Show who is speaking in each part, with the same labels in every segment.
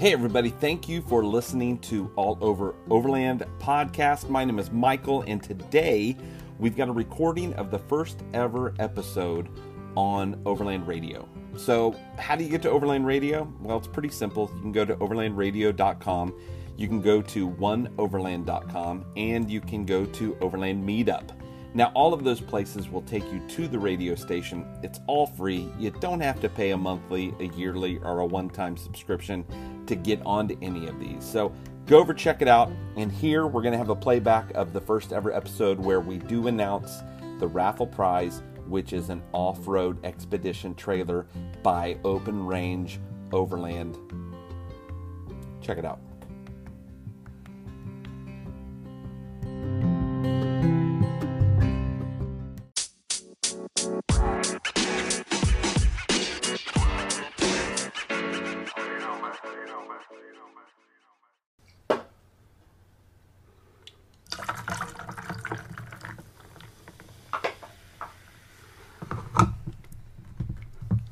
Speaker 1: Hey, everybody, thank you for listening to All Over Overland podcast. My name is Michael, and today we've got a recording of the first ever episode on Overland Radio. So, how do you get to Overland Radio? Well, it's pretty simple. You can go to overlandradio.com, you can go to oneoverland.com, and you can go to Overland Meetup. Now, all of those places will take you to the radio station. It's all free. You don't have to pay a monthly, a yearly, or a one time subscription to get onto any of these. So go over, check it out. And here we're going to have a playback of the first ever episode where we do announce the raffle prize, which is an off road expedition trailer by Open Range Overland. Check it out.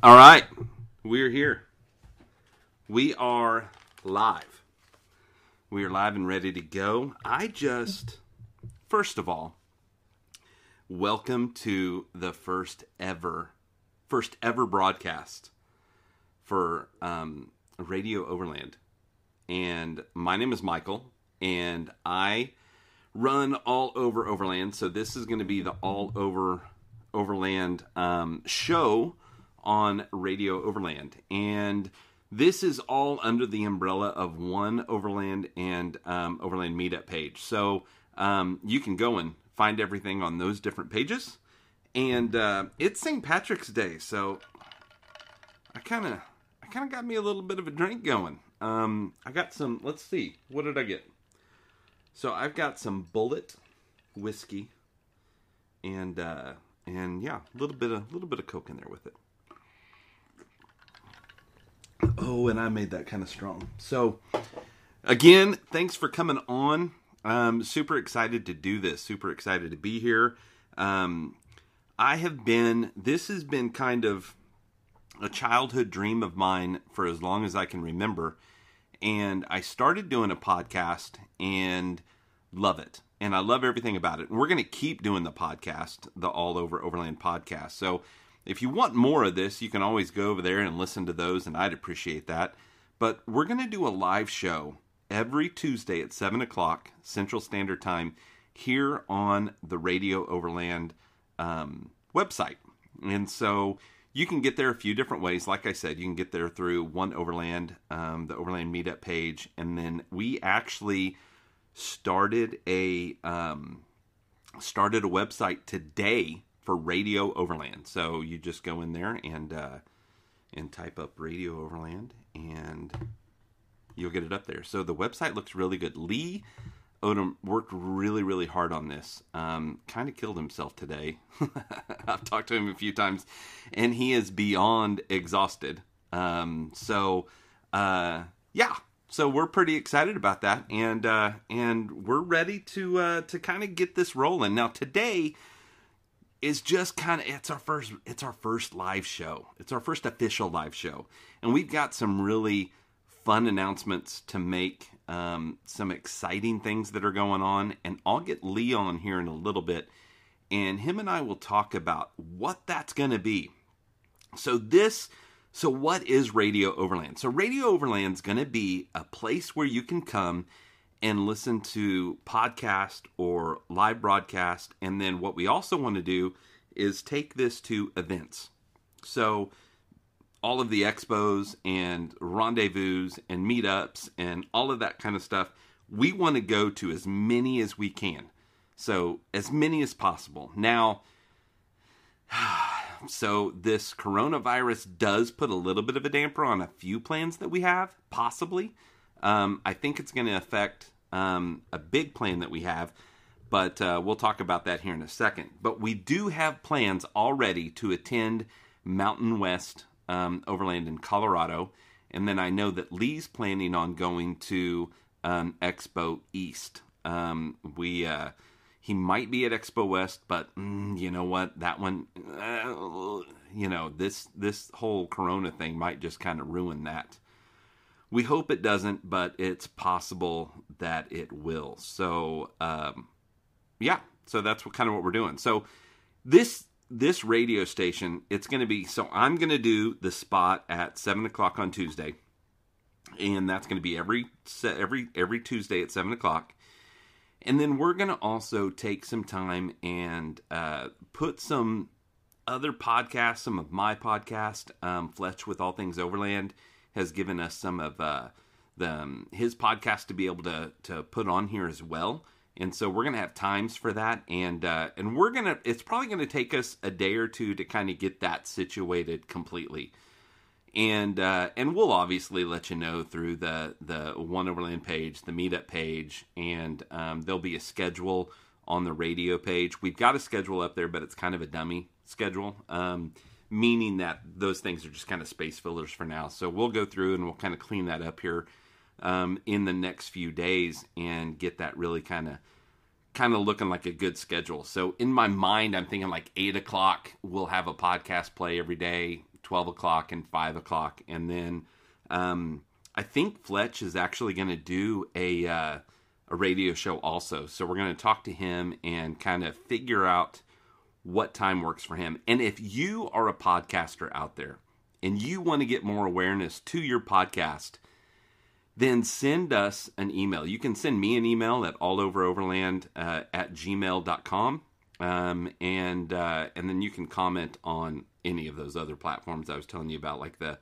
Speaker 1: All right, we're here. We are live. We are live and ready to go. I just, first of all, welcome to the first ever, first ever broadcast for um, Radio Overland. And my name is Michael, and I run all over Overland. So this is going to be the all over Overland um, show on Radio Overland. And this is all under the umbrella of one Overland and um, Overland meetup page. So um, you can go and find everything on those different pages. And uh, it's St. Patrick's Day, so I kind of, I kind of got me a little bit of a drink going. Um, I got some. Let's see, what did I get? So I've got some Bulleit whiskey, and uh, and yeah, a little bit of a little bit of Coke in there with it. Oh, and I made that kind of strong. So, again, thanks for coming on. I'm super excited to do this. Super excited to be here. Um, I have been, this has been kind of a childhood dream of mine for as long as I can remember. And I started doing a podcast and love it. And I love everything about it. And we're going to keep doing the podcast, the All Over Overland podcast. So, if you want more of this, you can always go over there and listen to those, and I'd appreciate that. But we're going to do a live show every Tuesday at 7 o'clock Central Standard Time here on the Radio Overland um, website. And so you can get there a few different ways. Like I said, you can get there through One Overland, um, the Overland Meetup page. And then we actually started a. Um, started a website today for Radio Overland. So you just go in there and uh, and type up Radio Overland, and you'll get it up there. So the website looks really good. Lee Odom worked really, really hard on this. Um, kind of killed himself today. I've talked to him a few times, and he is beyond exhausted. Um, so, uh, yeah. So we're pretty excited about that, and uh, and we're ready to uh, to kind of get this rolling. Now today is just kind of it's our first it's our first live show. It's our first official live show, and we've got some really fun announcements to make. Um, some exciting things that are going on, and I'll get Leon here in a little bit, and him and I will talk about what that's going to be. So this. So, what is Radio Overland? So, Radio Overland is going to be a place where you can come and listen to podcast or live broadcast. And then what we also want to do is take this to events. So all of the expos and rendezvous and meetups and all of that kind of stuff, we want to go to as many as we can. So as many as possible. Now, so this coronavirus does put a little bit of a damper on a few plans that we have, possibly. Um, I think it's going to affect um, a big plan that we have, but uh, we'll talk about that here in a second. But we do have plans already to attend Mountain West um, Overland in Colorado, and then I know that Lee's planning on going to um, Expo East. Um, we uh, he might be at Expo West, but mm, you know what? That one, uh, you know, this this whole Corona thing might just kind of ruin that. We hope it doesn't, but it's possible that it will. So, um, yeah, so that's what kind of what we're doing. So this this radio station, it's going to be so I'm going to do the spot at seven o'clock on Tuesday, and that's going to be every every every Tuesday at seven o'clock. And then we're going to also take some time and uh, put some other podcasts, some of my podcast, um, Fletch with All Things Overland has given us some of uh, the um, his podcast to be able to to put on here as well. And so we're gonna have times for that, and uh, and we're gonna. It's probably gonna take us a day or two to kind of get that situated completely, and uh, and we'll obviously let you know through the the One Overland page, the meetup page, and um, there'll be a schedule on the radio page. We've got a schedule up there, but it's kind of a dummy schedule. Um, meaning that those things are just kind of space fillers for now. So we'll go through and we'll kind of clean that up here um, in the next few days and get that really kind of kind of looking like a good schedule. So in my mind, I'm thinking like eight o'clock we'll have a podcast play every day, twelve o'clock and five o'clock, and then um, I think Fletch is actually going to do a uh, a radio show also. So we're going to talk to him and kind of figure out what time works for him. And if you are a podcaster out there and you want to get more awareness to your podcast, then send us an email. You can send me an email at alloveroverland uh, at gmail.com. Um, and uh, and then you can comment on any of those other platforms I was telling you about, like the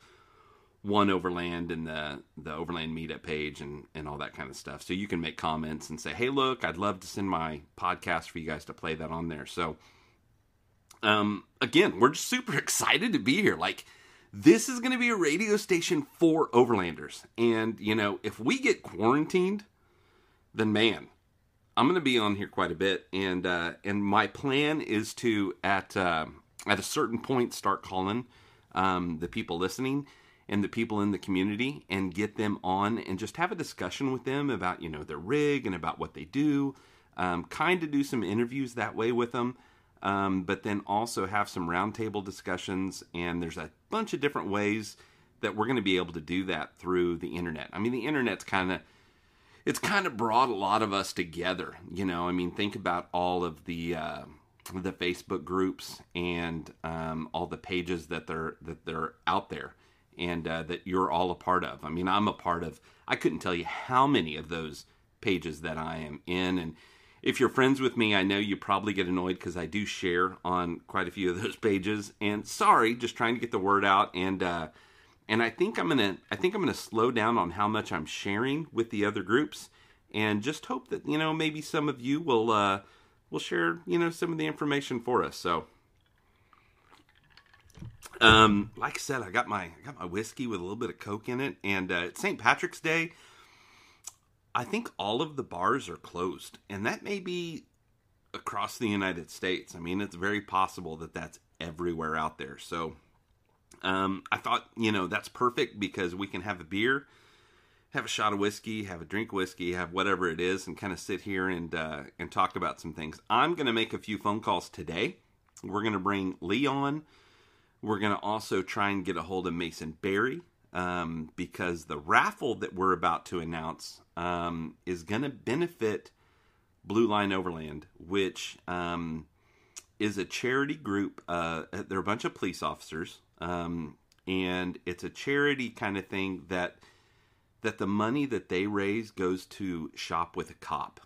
Speaker 1: one overland and the the overland meetup page and and all that kind of stuff. So you can make comments and say, "Hey, look, I'd love to send my podcast for you guys to play that on there." So um, again, we're super excited to be here. Like, this is going to be a radio station for overlanders. And, you know, if we get quarantined, then man, I'm going to be on here quite a bit. And, uh, and my plan is to, at, uh, at a certain point, start calling um, the people listening and the people in the community and get them on and just have a discussion with them about, you know, their rig and about what they do. Um, kind of do some interviews that way with them um, but then also have some roundtable discussions. And there's a bunch of different ways that we're going to be able to do that through the internet. I mean, the internet's kind of it's kind of brought a lot of us together. You know, I mean, think about all of the uh, the Facebook groups and um, all the pages that they're that they're out there and uh, that you're all a part of. I mean, I'm a part of. I couldn't tell you how many of those pages that I am in, and if you're friends with me, I know you probably get annoyed because I do share on quite a few of those pages. And sorry, just trying to get the word out. And uh, and I think I'm gonna I think I'm gonna slow down on how much I'm sharing with the other groups, and just hope that you know maybe some of you will uh, will share you know some of the information for us. So. Um, like I said, I got my I got my whiskey with a little bit of Coke in it, and uh, it's St. Patrick's Day. I think all of the bars are closed, and that may be across the United States. I mean, it's very possible that that's everywhere out there. So um, I thought, you know, that's perfect because we can have a beer, have a shot of whiskey, have a drink whiskey, have whatever it is, and kind of sit here and uh, and talk about some things. I'm going to make a few phone calls today. We're going to bring Leon. We're going to also try and get a hold of Mason Barry um, because the raffle that we're about to announce um, is going to benefit Blue Line Overland, which um, is a charity group. Uh, they're a bunch of police officers, um, and it's a charity kind of thing that that the money that they raise goes to Shop with a Cop.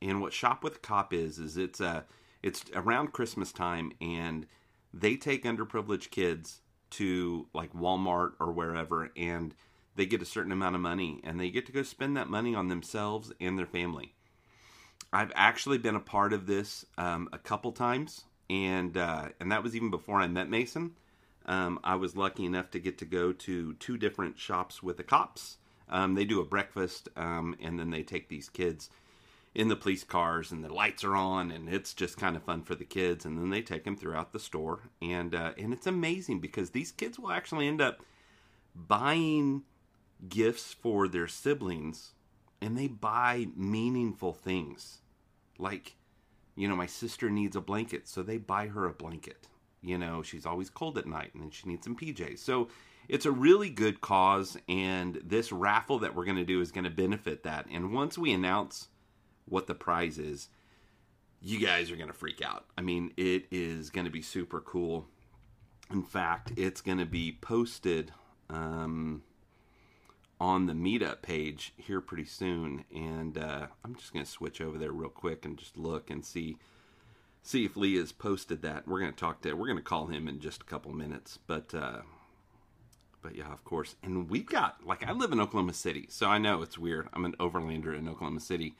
Speaker 1: And what Shop with a Cop is is it's a it's around Christmas time, and they take underprivileged kids to like Walmart or wherever, and they get a certain amount of money and they get to go spend that money on themselves and their family. I've actually been a part of this um, a couple times, and uh, and that was even before I met Mason. Um, I was lucky enough to get to go to two different shops with the cops. Um, they do a breakfast, um, and then they take these kids in the police cars, and the lights are on, and it's just kind of fun for the kids. And then they take them throughout the store, and uh, and it's amazing because these kids will actually end up buying gifts for their siblings and they buy meaningful things. Like, you know, my sister needs a blanket, so they buy her a blanket. You know, she's always cold at night and then she needs some PJs. So it's a really good cause, and this raffle that we're going to do is going to benefit that. And once we announce what the prize is, you guys are going to freak out. I mean, it is going to be super cool. In fact, it's going to be posted um, on the meetup page here pretty soon, and uh, I'm just going to switch over there real quick and just look and see see if Lee has posted that. We're going to talk to we're going to call him in just a couple minutes, but uh, but yeah, of course. And we've got like I live in Oklahoma City, so I know it's weird. I'm an overlander in Oklahoma City,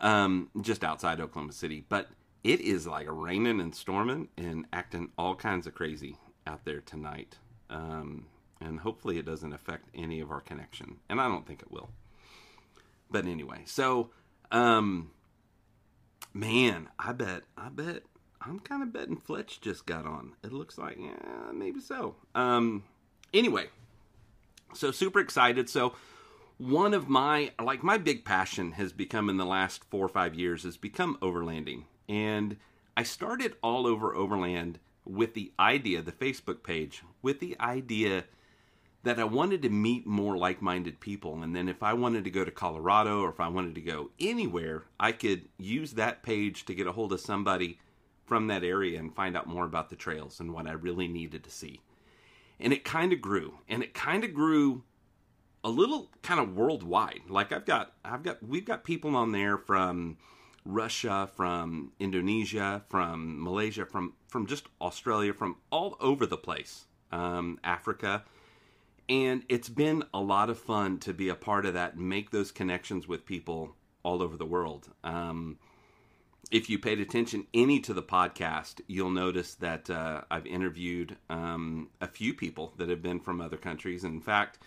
Speaker 1: um, just outside Oklahoma City, but it is like raining and storming and acting all kinds of crazy out there tonight. Um, and hopefully it doesn't affect any of our connection, and I don't think it will. But anyway, so um, man, I bet, I bet. I'm kind of betting Fletch just got on. It looks like, yeah, maybe so. Um, anyway, so super excited. So one of my like my big passion has become in the last four or five years has become overlanding, and I started all over overland with the idea, the Facebook page, with the idea that I wanted to meet more like minded people. And then if I wanted to go to Colorado or if I wanted to go anywhere, I could use that page to get a hold of somebody from that area and find out more about the trails and what I really needed to see. And it kind of grew. And it kind of grew a little kind of worldwide. Like i've got i've got we've got people on there from russia from indonesia from malaysia from from just australia from all over the place um, africa. And it's been a lot of fun to be a part of that make those connections with people all over the world. Um, if you paid attention any to the podcast, you'll notice that uh, I've interviewed um, a few people that have been from other countries. In fact,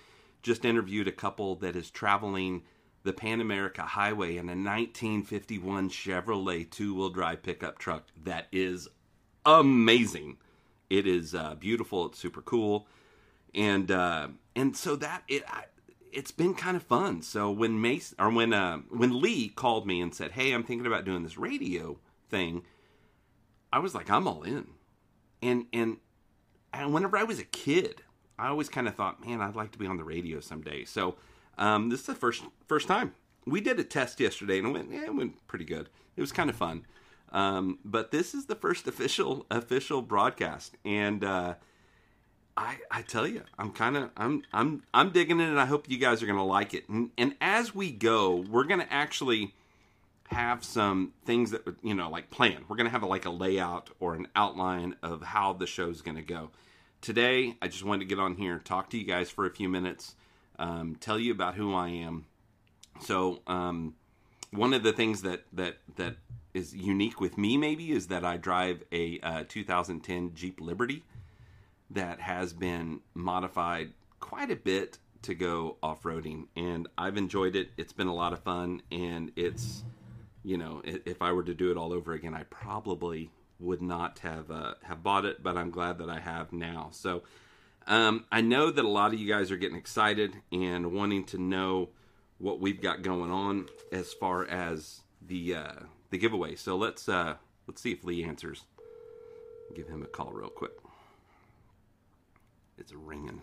Speaker 1: just interviewed a couple that is traveling the Pan America Highway in a 1951 Chevrolet two wheel drive pickup truck that is amazing. It is uh, beautiful. It's super cool, and uh, and so that it I, it's been kind of fun. So when Mace or when uh, when Lee called me and said, "Hey, I'm thinking about doing this radio thing," I was like, "I'm all in." And and and whenever I was a kid, I always kind of thought, "Man, I'd like to be on the radio someday." So um, this is the first first time we did a test yesterday, and it went yeah, it went pretty good. It was kind of fun. Um, but this is the first official official broadcast, and uh, I, I tell you, I'm kind of I'm I'm I'm digging it, and I hope you guys are going to like it. And, and as we go, we're going to actually have some things that you know like plan. We're going to have a, like a layout or an outline of how the show's going to go. Today, I just wanted to get on here, talk to you guys for a few minutes, um, tell you about who I am. So, um, one of the things that that that is unique with me maybe is that I drive a uh, 2010 Jeep Liberty that has been modified quite a bit to go off roading, and I've enjoyed it. It's been a lot of fun, and it's you know if I were to do it all over again, I probably would not have uh, have bought it, but I'm glad that I have now. So um, I know that a lot of you guys are getting excited and wanting to know what we've got going on as far as the uh, the giveaway. So let's uh, let's see if Lee answers. Give him a call real quick. It's ringing.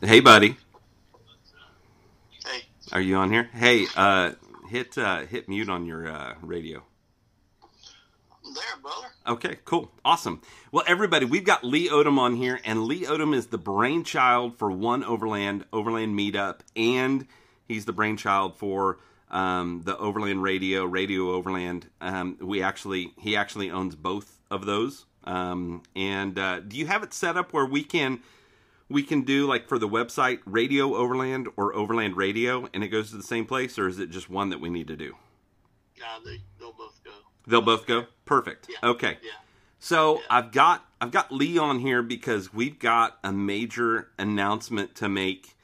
Speaker 1: Hey, buddy.
Speaker 2: Hey.
Speaker 1: Are you on here? Hey, uh, hit uh, hit mute on your uh, radio.
Speaker 2: There, brother.
Speaker 1: Okay, cool. Awesome. Well, everybody, we've got Lee Odom on here, and Lee Odom is the brainchild for One Overland, Overland Meetup, and he's the brainchild for um, the Overland Radio, Radio Overland. Um, we actually, he actually owns both of those. Um, and uh, do you have it set up where we can we can do like for the website Radio Overland or Overland Radio, and it goes to the same place, or is it just one that we need to do?
Speaker 2: They they'll both go.
Speaker 1: They'll both go. Perfect.
Speaker 2: Yeah.
Speaker 1: Okay.
Speaker 2: Yeah.
Speaker 1: So
Speaker 2: Yeah.
Speaker 1: I've got I've got Lee on here because we've got a major announcement to make.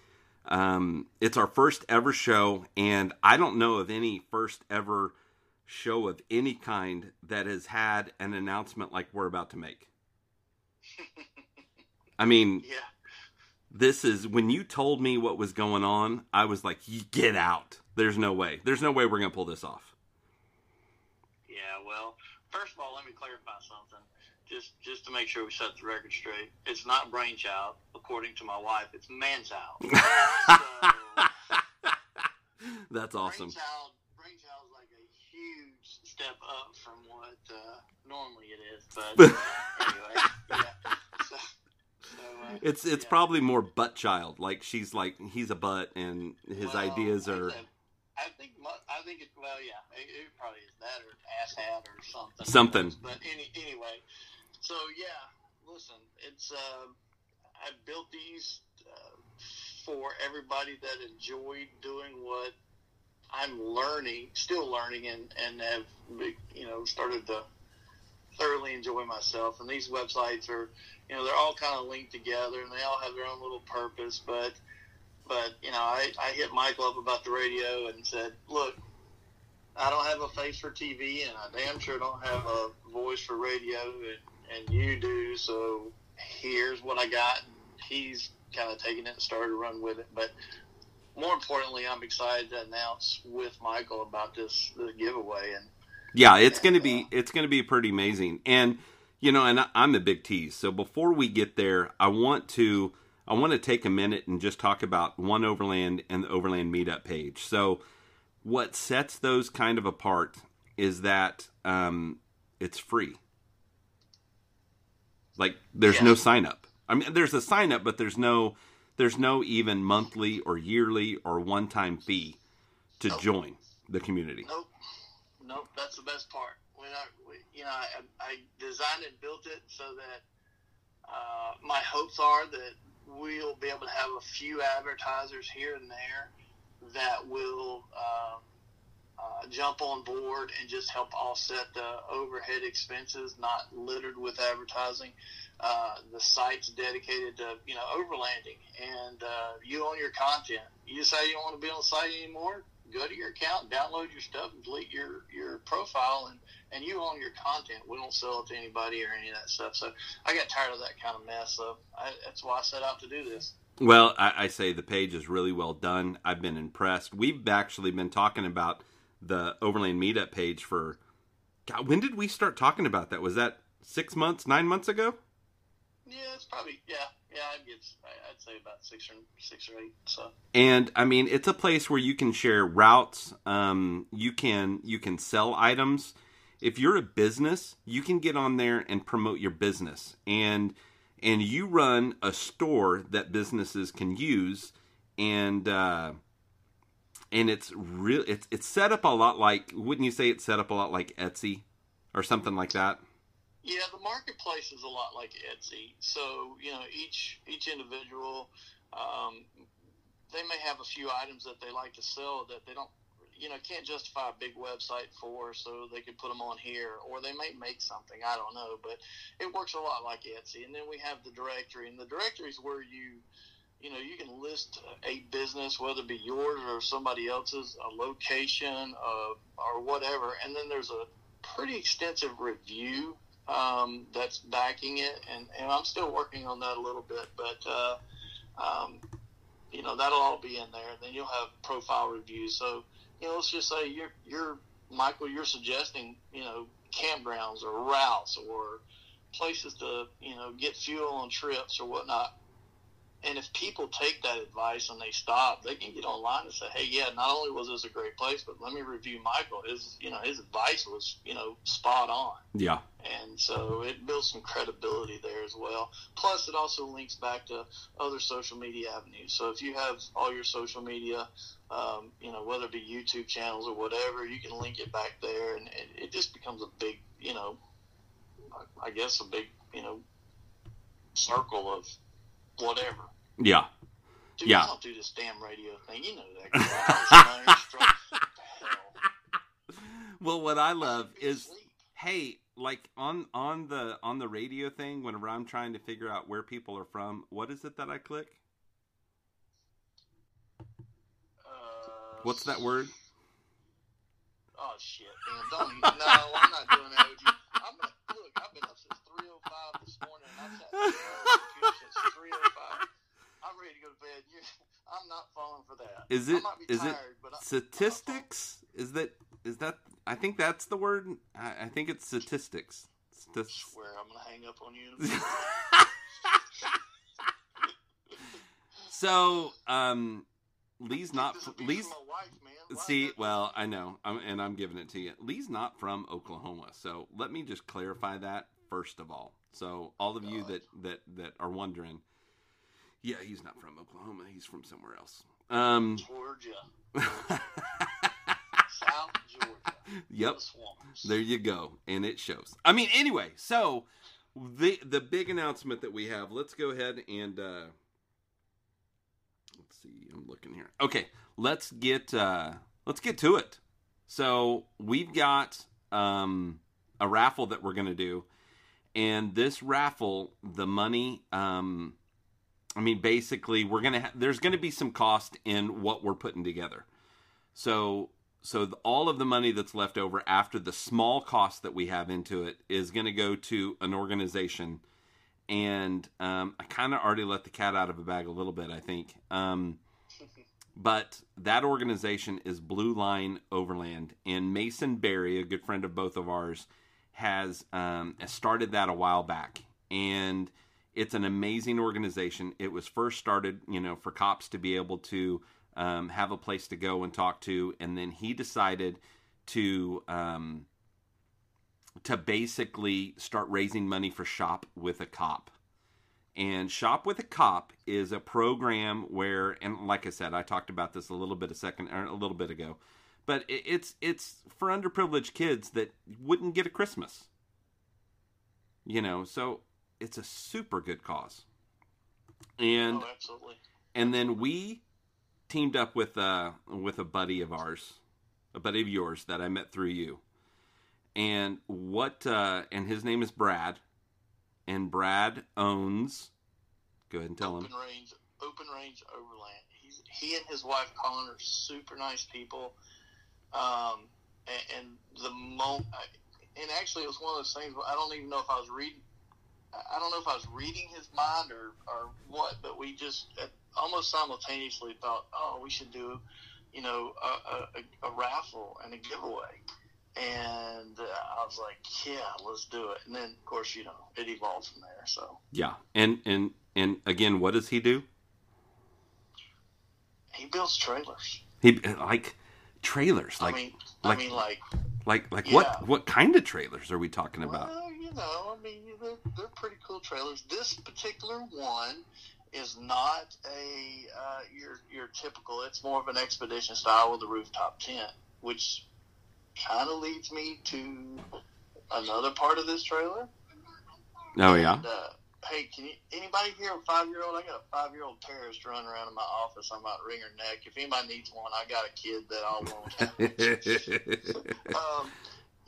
Speaker 1: Um, it's our first ever show, and I don't know of any first ever show of any kind that has had an announcement like we're about to make. I mean,
Speaker 2: Yeah.
Speaker 1: this is when you told me what was going on, I was like, get out. There's no way. There's no way we're going to pull this off."
Speaker 2: First of all, let me clarify something. Just just to make sure we set the record straight. It's not brainchild, according to my wife. It's manchild. so,
Speaker 1: That's awesome.
Speaker 2: Brainchild, brainchild is like a huge step up from what uh, normally it is. But anyway, yeah. So, so, uh,
Speaker 1: It's it's
Speaker 2: yeah.
Speaker 1: probably more butt child. Like she's like he's a butt, and his
Speaker 2: Well,
Speaker 1: ideas are
Speaker 2: think- I think I think it. Well, yeah, it, it probably is that or ass hat or something.
Speaker 1: Something.
Speaker 2: But any anyway, so yeah, listen, it's. Uh, I built these uh, for everybody that enjoyed doing what I'm learning, still learning, and and have you know started to thoroughly enjoy myself. And these websites are, you know, they're all kind of linked together, and they all have their own little purpose, but but you know, I, I hit Michael up about the radio and said, "Look, I don't have a face for TV, and I damn sure don't have a voice for radio, and, and you do. So here's what I got." And he's kind of taken it and started to run with it. But more importantly, I'm excited to announce with Michael about this, this giveaway, and
Speaker 1: Yeah, it's gonna be uh, it's gonna be pretty amazing. And you know, and I, I'm a big tease. So before we get there, I want to I want to take a minute and just talk about One Overland and the Overland Meetup page. So what sets those kind of apart is that um, it's free. Like there's no sign up. I mean, there's a sign up, but there's no there's no even monthly or yearly or one time fee to
Speaker 2: Nope.
Speaker 1: join the community.
Speaker 2: Nope, nope. That's the best part. When I, we, you know, I, I designed and built it so that uh, my hopes are that we'll be able to have a few advertisers here and there that will uh, uh, jump on board and just help offset the overhead expenses, not littered with advertising. Uh, the site's dedicated to you know overlanding, and uh, you own your content. You say you don't want to be on the site anymore, go to your account, download your stuff, delete your your profile, and and you own your content. We don't sell it to anybody or any of that stuff. So I got tired of that kind of mess. So I, that's why I set out to do this.
Speaker 1: Well, I, I say the page is really well done. I've been impressed. We've actually been talking about the Overland Meetup page for. God, when did we start talking about that? Was that six months, nine months ago?
Speaker 2: Yeah, it's probably yeah, yeah. I'd get I- I'd say about six or six or eight. So
Speaker 1: And I mean, it's a place where you can share routes. Um, you can you can sell items. If you're a business, you can get on there and promote your business. And and you run a store that businesses can use. And uh, and it's real. It's it's set up a lot like. Wouldn't you say it's set up a lot like Etsy or something like that?
Speaker 2: yeah, the marketplace is a lot like Etsy. So you know, each each individual, um, they may have a few items that they like to sell that they don't. You know, can't justify a big website for, so they could put them on here, or they may make something. I don't know, but it works a lot like Etsy. And then we have the directory, and the directory is where you you know, you can list a business, whether it be yours or somebody else's, a location uh, or whatever, and then there's a pretty extensive review um, that's backing it, and, and I'm still working on that a little bit, but uh, um, you know that'll all be in there. And then you'll have profile reviews. So you know, let's just say you're you're Michael, you're suggesting you know campgrounds or routes or places to you know get fuel on trips or whatnot. And if people take that advice and they stop, they can get online and say, "Hey, yeah, not only was this a great place, but let me review Michael. His, you know, his advice was, you know, spot on."
Speaker 1: Yeah.
Speaker 2: And so it builds some credibility there as well. Plus, it also links back to other social media avenues. So if you have all your social media, um, you know, whether it be YouTube channels or whatever, you can link it back there, and it, it just becomes a big, you know, I- I guess a big, you know, circle of whatever.
Speaker 1: Yeah.
Speaker 2: Dude,
Speaker 1: Yeah.
Speaker 2: I don't do this damn radio thing. You know that. I'm trying to struggle. Hell.
Speaker 1: Well, what I love is
Speaker 2: asleep.
Speaker 1: hey like on on the on the radio thing whenever i'm trying to figure out where people are from what is it that i click
Speaker 2: Uh,
Speaker 1: what's that word
Speaker 2: Oh shit, man! Don't no, I'm not doing that with you. I'm gonna, look. I've been up since 3:05 this morning. and I've sat there on the computer since 3:05. I'm ready to go to bed. You, I'm not falling for that.
Speaker 1: Is it- is it
Speaker 2: tired, but I,
Speaker 1: statistics is that is that I think that's the word. I, I think it's statistics.
Speaker 2: I swear I'm gonna hang up on you.
Speaker 1: so, um, Lee's not.
Speaker 2: This
Speaker 1: fr-
Speaker 2: abuse
Speaker 1: Lee's
Speaker 2: wife,
Speaker 1: See, well, I know, I'm, and I'm giving it to you. Lee's not from Oklahoma, so let me just clarify that first of all. So all of you that that that are wondering, yeah, he's not from Oklahoma. He's from somewhere else. Um,
Speaker 2: Georgia, South Georgia,
Speaker 1: yep,
Speaker 2: the
Speaker 1: there you go, and it shows. I mean, anyway, so the the big announcement that we have. Let's go ahead and uh, let's see. I'm looking here. Okay, let's get uh, let's get to it. So we've got um, a raffle that we're going to do, and this raffle, the money. Um, I mean, basically, we're gonna. Ha- there's to be some cost in what we're putting together. So, so the, all of the money that's left over after the small cost that we have into it is going to go to an organization, and um, I kind of already let the cat out of the bag a little bit. I think. Um, but that organization is Blue Line Overland, and Mason Berry, a good friend of both of ours, has um, started that a while back, and it's an amazing organization. It was first started, you know, for cops to be able to um, have a place to go and talk to, and then he decided to um, to basically start raising money for Shop with a Cop. And Shop with a Cop is a program where, and like I said, I talked about this a little bit a second, or a little bit ago, but it's it's for underprivileged kids that wouldn't get a Christmas. You know, so it's a super good cause. And
Speaker 2: oh, absolutely.
Speaker 1: and then we teamed up with uh with a buddy of ours, a buddy of yours that I met through you. And what uh and his name is Brad. And Brad owns go ahead and tell him.
Speaker 2: Open range, open range overland. He's he and his wife Colin are super nice people. Um, and, and the moment, and actually, it was one of those things. Where I don't even know if I was reading. I don't know if I was reading his mind or, or what, but we just uh, almost simultaneously thought, oh, we should do, you know, a, a, a raffle and a giveaway. And uh, I was like, yeah, let's do it. And then, of course, you know, it evolved from there. So
Speaker 1: Yeah. And and and again, what does he do?
Speaker 2: he builds trailers.
Speaker 1: He like trailers, like
Speaker 2: I mean,
Speaker 1: like-
Speaker 2: I mean, like,
Speaker 1: like like
Speaker 2: yeah.
Speaker 1: what what kind of trailers are we talking about?
Speaker 2: well, you know, I mean, they're, they're pretty cool trailers. This particular one is not a uh, your your typical. It's more of an expedition style with a rooftop tent, which kind of leads me to another part of this trailer.
Speaker 1: Oh yeah.
Speaker 2: And, uh, hey, can you, anybody here a five year old? I got a five year old terrorist running around in my office. I'm about to wring her neck. If anybody needs one, I got a kid that I'll want. um,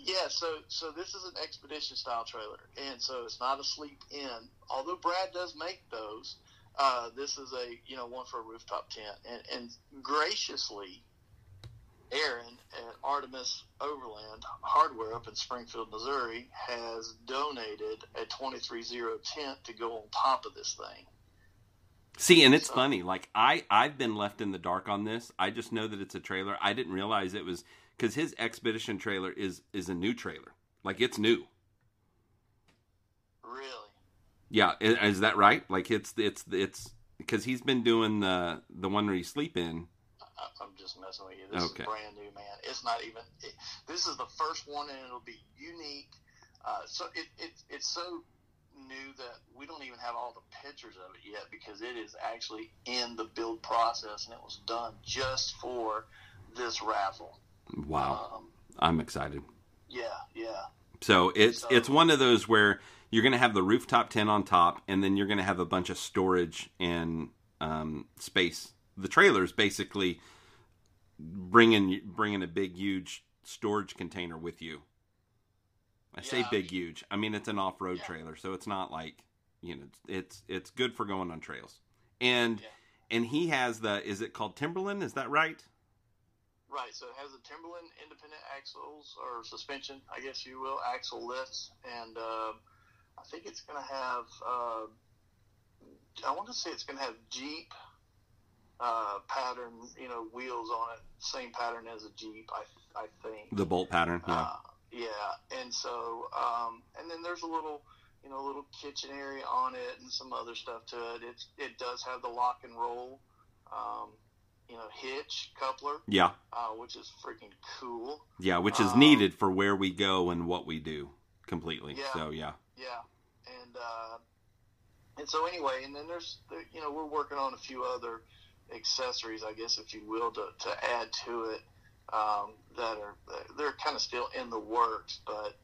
Speaker 2: yeah, so so this is an expedition style trailer, and so it's not a sleep in. Although Brad does make those, uh, this is a you know one for a rooftop tent, and, and graciously, Aaron at Artemis Overland Hardware up in Springfield, Missouri, has donated a twenty three zero tent to go on top of this thing.
Speaker 1: See, and it's
Speaker 2: So-
Speaker 1: funny. Like I, I've been left in the dark on this. I just know that it's a trailer. I didn't realize it was because his expedition trailer is is a new trailer. Like it's new.
Speaker 2: Really,
Speaker 1: Yeah, i- is that right? Like it's it's it's because he's been doing the the one where you sleep in.
Speaker 2: I, I'm just messing with you. This
Speaker 1: Okay.
Speaker 2: is brand new, man. It's not even. It, this is the first one, and it'll be unique. Uh, so it, it it's so new that we don't even have all the pictures of it yet because it is actually in the build process, and it was done just for this raffle.
Speaker 1: Wow,
Speaker 2: Um,
Speaker 1: I'm excited.
Speaker 2: yeah, yeah.
Speaker 1: So it's
Speaker 2: So-
Speaker 1: it's one of those where you're going to have the rooftop tent on top, and then you're going to have a bunch of storage and um, space. The trailer is basically bringing bringing a big, huge storage container with you. I say
Speaker 2: Yeah, I
Speaker 1: big, huge. I mean it's an off road
Speaker 2: Yeah.
Speaker 1: trailer, so it's not like you know it's it's good for going on trails. And
Speaker 2: Yeah.
Speaker 1: and he has the is it called Timberland? Is that right?
Speaker 2: Right, so it has the Timberland independent axles or suspension, I guess you will, axle lifts, and uh, I think it's going to have. Uh, I want to say it's going to have Jeep uh, pattern, you know, wheels on it, same pattern as a Jeep. I I think.
Speaker 1: The bolt pattern, yeah.
Speaker 2: Uh, yeah, and so um, and then there's a little you know little kitchen area on it and some other stuff to it. It's it does have the lock and roll, um, you know, hitch coupler,
Speaker 1: yeah,
Speaker 2: uh, which is freaking cool.
Speaker 1: yeah, which is
Speaker 2: Um,
Speaker 1: needed for where we go and what we do completely.
Speaker 2: Yeah.
Speaker 1: So yeah,
Speaker 2: Yeah, and uh, and so anyway, and then there's there- you know we're working on a few other accessories, I guess if you will, to, to add to it um, that are they're kind of still in the works, but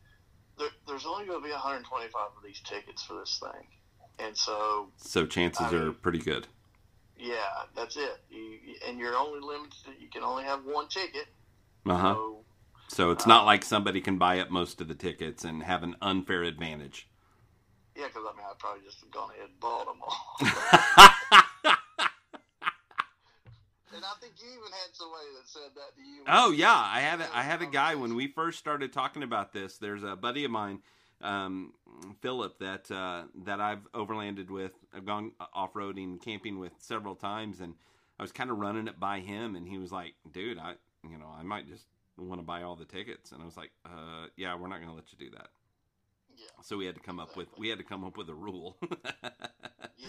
Speaker 2: there, there's only going to be 125 of these tickets for this thing, and so
Speaker 1: so chances
Speaker 2: I mean-
Speaker 1: are pretty good.
Speaker 2: Yeah, that's it. You, and you're only limited. You can only have one ticket.
Speaker 1: Uh huh.
Speaker 2: So
Speaker 1: So it's not like somebody can buy up most of the tickets and have an unfair advantage.
Speaker 2: yeah, because I mean I'd probably just have gone ahead and bought them all. and I think you even had somebody that said that to you.
Speaker 1: Oh yeah, I had a, I had a guy when we first started talking about this. There's a buddy of mine, um, Philip, that uh, that I've overlanded with. I've gone off roading, camping with several times, and I was kind of running it by him, and he was like, "Dude, I you know I might just want to buy all the tickets," and I was like, uh, "Yeah, we're not going to let you do that."
Speaker 2: Yeah,
Speaker 1: So we had to come up with we had to come up with a rule.
Speaker 2: yeah,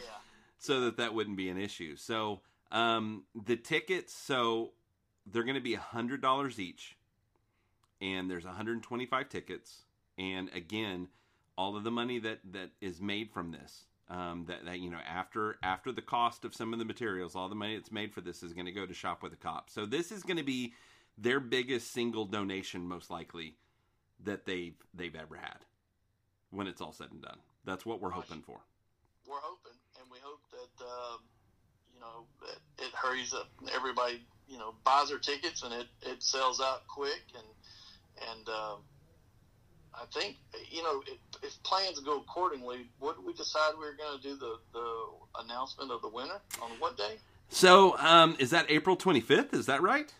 Speaker 1: so that that wouldn't be an issue. So um, the tickets, so they're going to be hundred dollars each, and there's 125 tickets. And again, all of the money that that is made from this, um, that that you know after after the cost of some of the materials, all the money that's made for this is going to go to Shop with a Cop. So this is going to be their biggest single donation, most likely, that they've they've ever had when it's all said and done. That's what we're hoping for.
Speaker 2: we're hoping, and we hope that um, you know that it hurries up. Everybody, you know, buys their tickets, and it, it sells out quick. And and um, I think you know if, if plans go accordingly, what did we decide we were going to do the the announcement of the winner on what day?
Speaker 1: So, um, is that April 25th? Is that right?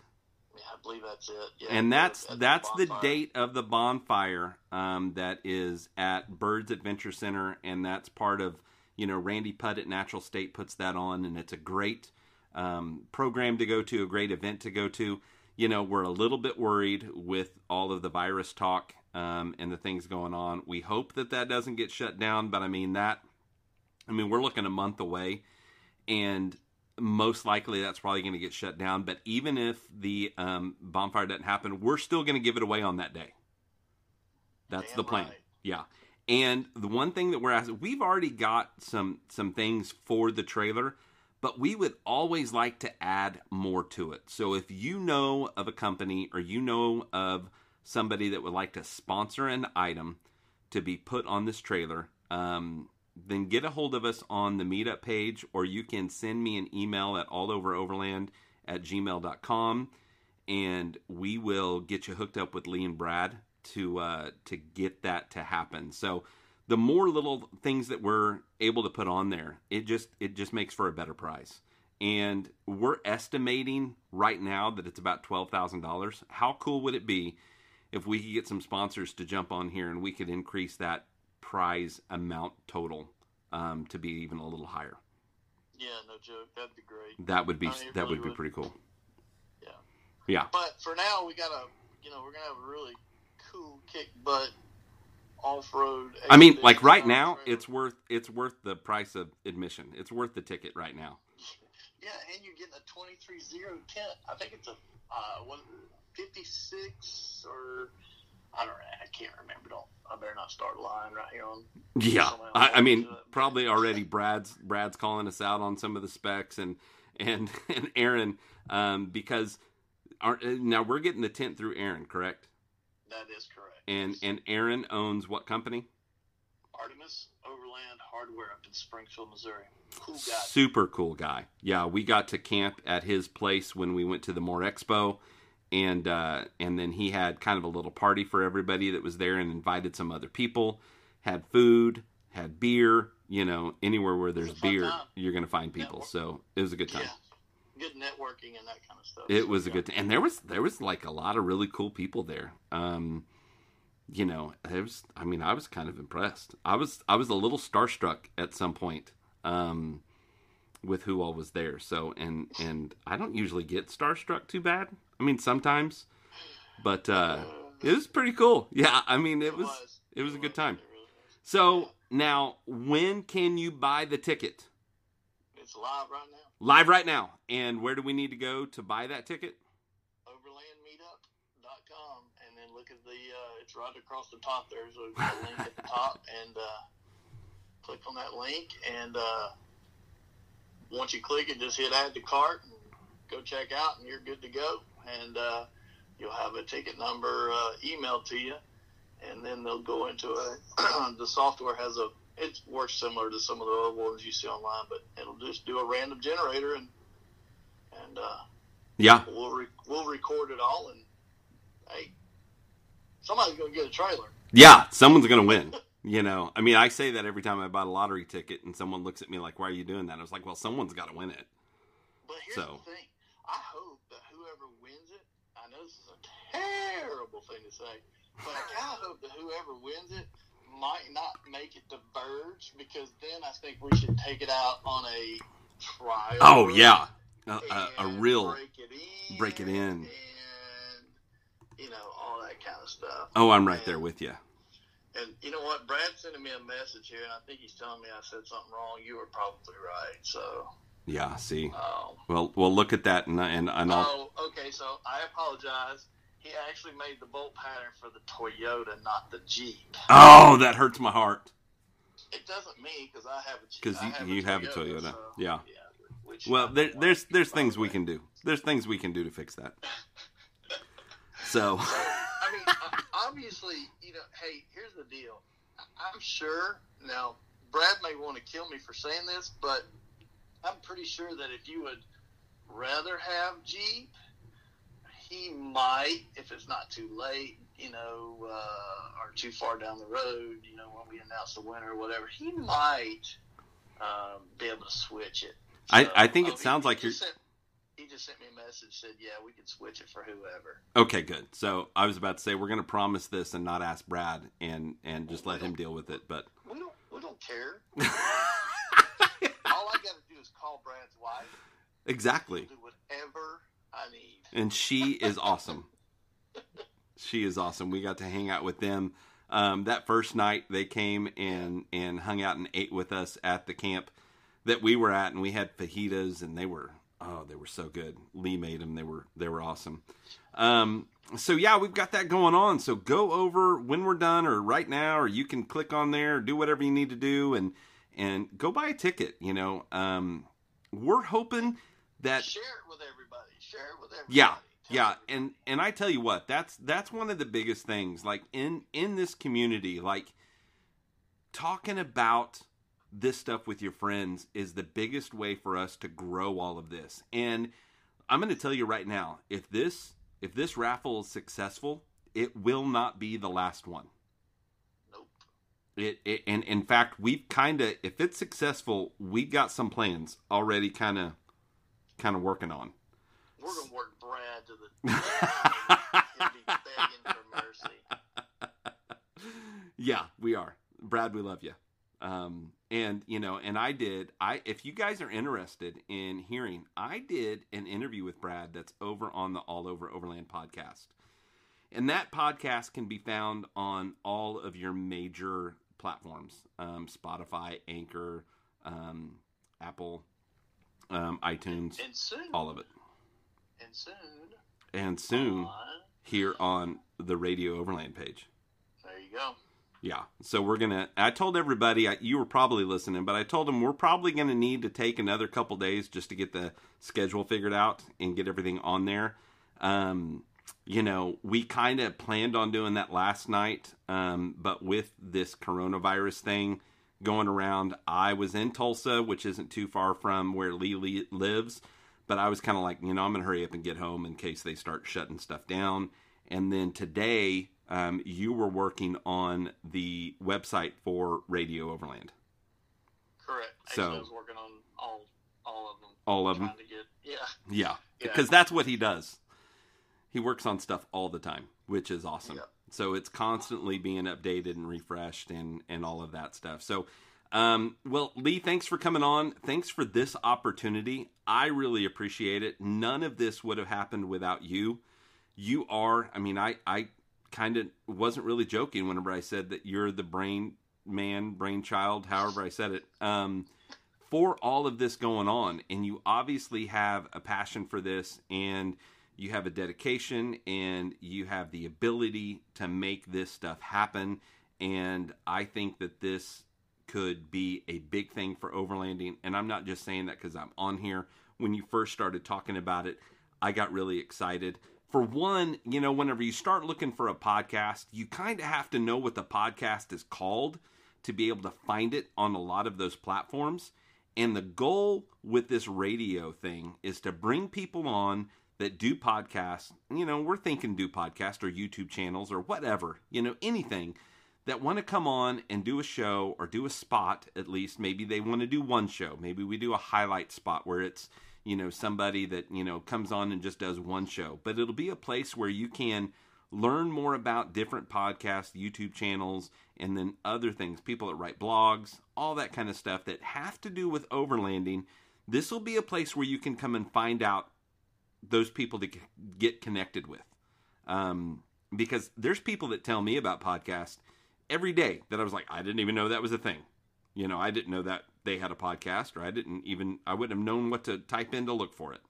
Speaker 2: Yeah, I believe that's it. Yeah,
Speaker 1: and that's
Speaker 2: at the
Speaker 1: that's the date of the bonfire um, that is at Byrd's Adventure Center, and that's part of you know Randy Putt at Natural State puts that on, and it's a great um, program to go to, a great event to go to. You know, we're a little bit worried with all of the virus talk um, and the things going on. We hope that that doesn't get shut down, but I mean that. I mean, we're looking a month away, and most likely that's probably going to get shut down. But even if the um, bonfire doesn't happen, we're still going to give it away on that day. That's
Speaker 2: Damn
Speaker 1: the plan.
Speaker 2: right.
Speaker 1: Yeah. And the one thing that we're asking, we've already got some some things for the trailer, but we would always like to add more to it. So if you know of a company or you know of somebody that would like to sponsor an item to be put on this trailer, um, then get a hold of us on the meetup page, or you can send me an email at alloveroverland at gmail.com and we will get you hooked up with Lee and Brad to uh, to get that to happen. So the more little things that we're able to put on there, it just it just makes for a better price. And we're estimating right now that it's about twelve thousand dollars. How cool would it be if we could get some sponsors to jump on here and we could increase that prize amount total um, to be even a little higher.
Speaker 2: Yeah, no joke. That'd be great.
Speaker 1: That would be
Speaker 2: I mean,
Speaker 1: that
Speaker 2: really
Speaker 1: would be
Speaker 2: would.
Speaker 1: pretty cool.
Speaker 2: Yeah.
Speaker 1: Yeah.
Speaker 2: But for now, we got to you know we're gonna have a really cool kick butt off road.
Speaker 1: I mean, like right now, it's worth it's worth the price of admission. It's worth the ticket right now.
Speaker 2: Yeah, and you're getting a twenty three zero tent. I think it's a uh, what 56 or I don't know. I can't remember. Don't I better not start lying right here on.
Speaker 1: Yeah, I, I, mean, probably already Brad's Brad's calling us out on some of the specs and and and Aaron um, because our, uh, now we're getting the tent through Aaron, correct?
Speaker 2: That is correct.
Speaker 1: And yes. and Aaron owns what company?
Speaker 2: Artemis Overland Hardware up in Springfield, Missouri. Cool guy.
Speaker 1: Super cool guy. Yeah, we got to camp at his place when we went to the More Expo and uh, and then he had kind of a little party for everybody that was there and invited some other people. Had food, had beer. You know, anywhere where there's beer,
Speaker 2: time.
Speaker 1: you're gonna find people.
Speaker 2: Network.
Speaker 1: So it was a good time.
Speaker 2: Yeah. Good networking and that kind of stuff.
Speaker 1: It was a good time, and there was there was like a lot of really cool people there. Um, you know, it was. I mean, I was kind of impressed. I was I was a little starstruck at some point um, with who all was there. So, and and I don't usually get starstruck too bad. I mean, sometimes, But uh, it was pretty cool. Yeah, I mean, it was it was a good time. So now, when can you buy the ticket?
Speaker 2: It's live right now.
Speaker 1: Live right now. And where do we need to go to buy that ticket?
Speaker 2: Overlandmeetup.com, and then look at the. Uh, it's right across the top. There's a, a link at the top, and uh, click on that link. And uh, once you click it, just hit add to cart and go check out, and you're good to go. And uh, you'll have a ticket number uh, emailed to you, and then they'll go into a. the software has a. It works similar to some of the other ones you see online, but it'll just do a random generator and and uh,
Speaker 1: Yeah.
Speaker 2: we'll re- we'll record it all, and hey, somebody's gonna get a trailer.
Speaker 1: Yeah, someone's going to win. You know, I mean, I say that every time I buy a lottery ticket and someone looks at me like, why are you doing that? I was like, well, someone's got to win it.
Speaker 2: But here's
Speaker 1: So-
Speaker 2: the thing: I hope that whoever wins it, I know this is a terrible thing to say, but I kind of hope that whoever wins it might not make it to Verge because then I think we should take it out on a trial.
Speaker 1: Oh, yeah. A, a, a real.
Speaker 2: break it in,
Speaker 1: break it in.
Speaker 2: and you know all that kind of stuff.
Speaker 1: Oh, I'm right there with you.
Speaker 2: And you know what? Brad sending me a message here, and I think he's telling me I said something wrong. You were probably right. So,
Speaker 1: Yeah, see.
Speaker 2: um,
Speaker 1: Well, we'll look at that and, and, and I'll.
Speaker 2: oh, okay. So I apologize. He actually made the bolt pattern for the Toyota, not the Jeep.
Speaker 1: Oh, that hurts my heart.
Speaker 2: It doesn't me because I have a Jeep.
Speaker 1: 'Cause
Speaker 2: I
Speaker 1: you-
Speaker 2: have
Speaker 1: you
Speaker 2: a
Speaker 1: have a
Speaker 2: Toyota, so,
Speaker 1: Yeah.
Speaker 2: yeah.
Speaker 1: Well, there, there's there's things we
Speaker 2: way.
Speaker 1: can do. There's things we can do to fix that. So,
Speaker 2: I mean, obviously, you know, hey, here's the deal. I'm sure now Brad may want to kill me for saying this, but I'm pretty sure that if you would rather have Jeep, he might, if it's not too late, you know, uh, or too far down the road, you know, when we announce the winner or whatever, he might um, be able to switch it.
Speaker 1: I- I think it sounds like you're-
Speaker 2: Sent, he just sent me a message said, "Yeah, we can switch it for whoever."
Speaker 1: okay, good. So I was about to say we're going to promise this and not ask Brad and and just let him deal with it. But
Speaker 2: We don't. We don't care. All I got to do is call Brad's wife.
Speaker 1: exactly.
Speaker 2: Do whatever I need.
Speaker 1: and she is awesome. She is awesome. We got to hang out with them. Um, that first night, they came and and hung out and ate with us at the camp that we were at, and we had fajitas, and they were oh, they were so good. Lee made them. They were they were awesome. Um, so yeah, we've got that going on. So go over when we're done, or right now, or you can click on there, do whatever you need to do, and and go buy a ticket. You know, um, we're hoping that
Speaker 2: Share it with everybody. Share it with everybody.
Speaker 1: yeah
Speaker 2: Tell
Speaker 1: yeah
Speaker 2: everybody.
Speaker 1: and and i tell you what that's that's one of the biggest things like in in this community like talking about this stuff with your friends is the biggest way for us to grow all of this and i'm going to tell you right now if this if this raffle is successful it will not be the last one
Speaker 2: Nope.
Speaker 1: it, it and in fact we've kind of if it's successful we've got some plans already kind of kind of working on
Speaker 2: We're gonna work Brad to the. Be begging for mercy.
Speaker 1: yeah, we are. Brad, we love you. Um, and you know, and I did. I if you guys are interested in hearing, I did an interview with Brad that's over on the All Over Overland podcast, and that podcast can be found on all of your major platforms: um, Spotify, Anchor, um, Apple, um, iTunes,
Speaker 2: And soon.
Speaker 1: all of it,
Speaker 2: And soon.
Speaker 1: and soon
Speaker 2: on-
Speaker 1: here on the Radio Overland page.
Speaker 2: There you go.
Speaker 1: Yeah. So we're going to, I told everybody, I, you were probably listening, but I told them we're probably going to need to take another couple days just to get the schedule figured out and get everything on there. Um, you know, we kind of planned on doing that last night, um, but with this coronavirus thing going around, I was in Tulsa, which isn't too far from where Lee lives, but I was kind of like, you know, I'm going to hurry up and get home in case they start shutting stuff down. And then today, um, you were working on the website for Radio Overland,
Speaker 2: Correct.
Speaker 1: So-
Speaker 2: I was working on all all of them.
Speaker 1: all of them.
Speaker 2: Get yeah.
Speaker 1: Yeah,
Speaker 2: Yeah.
Speaker 1: because that's what he does. He works on stuff all the time, which is awesome.
Speaker 2: Yeah.
Speaker 1: So it's constantly being updated and refreshed and and all of that stuff. So, um, well, Lee, thanks for coming on. Thanks for this opportunity. I really appreciate it. None of this would have happened without you. you are. I mean, I I kind of wasn't really joking whenever I said that you're the brain man, brainchild, however I said it. Um, for all of this going on, and you obviously have a passion for this, and you have a dedication, and you have the ability to make this stuff happen. And I think that this could be a big thing for overlanding. And I'm not just saying that because I'm on here. When you first started talking about it, I got really excited. For one, you know, whenever you start looking for a podcast, you kind of have to know what the podcast is called to be able to find it on a lot of those platforms. And the goal with this radio thing is to bring people on that do podcasts. You know, we're thinking do podcasts or YouTube channels or whatever, you know, anything that want to come on and do a show or do a spot at least. Maybe they want to do one show. Maybe we do a highlight spot where it's, you know, somebody that, you know, comes on and just does one show. But it'll be a place where you can learn more about different podcasts, YouTube channels, and then other things, people that write blogs, all that kind of stuff that have to do with overlanding. This will be a place where you can come and find out those people to get connected with. Um, because there's people that tell me about podcasts every day that I was like, I didn't even know that was a thing. You know, I didn't know that they had a podcast, or I didn't even, I wouldn't have known what to type in to look for it.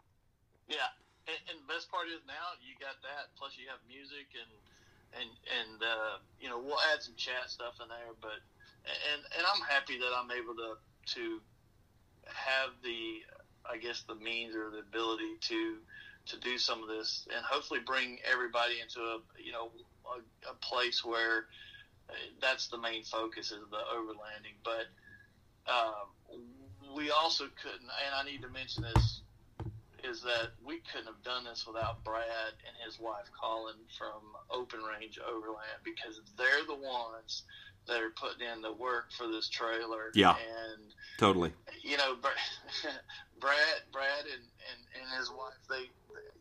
Speaker 2: Yeah, and, and best part is now you got that. Plus, you have music and and and uh, you know we'll add some chat stuff in there. But and and I'm happy that I'm able to to have the I guess the means or the ability to to do some of this and hopefully bring everybody into a you know a, a place where that's the main focus is the overlanding. But um, we also couldn't, and I need to mention this, is that we couldn't have done this without Brad and his wife Colin from Open Range Overland because they're the ones that are putting in the work for this trailer.
Speaker 1: Yeah,
Speaker 2: and
Speaker 1: totally.
Speaker 2: You know, Brad, Brad, and, and, and his wife, they,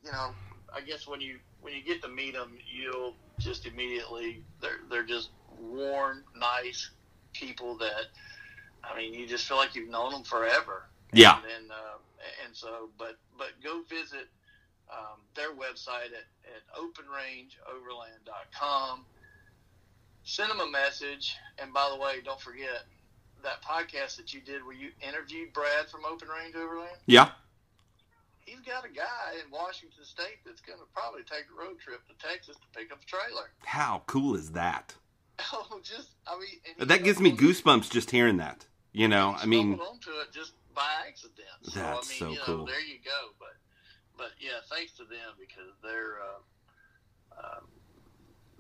Speaker 2: you know, I guess when you when you get to meet them, you'll just immediately they're they're just warm, nice people that I mean, you just feel like you've known them forever.
Speaker 1: Yeah.
Speaker 2: And, and, uh, and so, but but go visit um, their website at, at openrangeoverland.com. Send them a message, and by the way, don't forget that podcast that you did where you interviewed Brad from Open Range Overland.
Speaker 1: Yeah.
Speaker 2: He's got a guy in Washington State that's going to probably take a road trip to Texas to pick up a trailer.
Speaker 1: How cool is that?
Speaker 2: Oh, just I mean,
Speaker 1: that gives me goosebumps just hearing that. You know, I mean,
Speaker 2: onto it just by accident. So,
Speaker 1: that's
Speaker 2: I mean,
Speaker 1: so
Speaker 2: you know,
Speaker 1: cool.
Speaker 2: There you go. But but yeah, thanks to them because they're uh, um,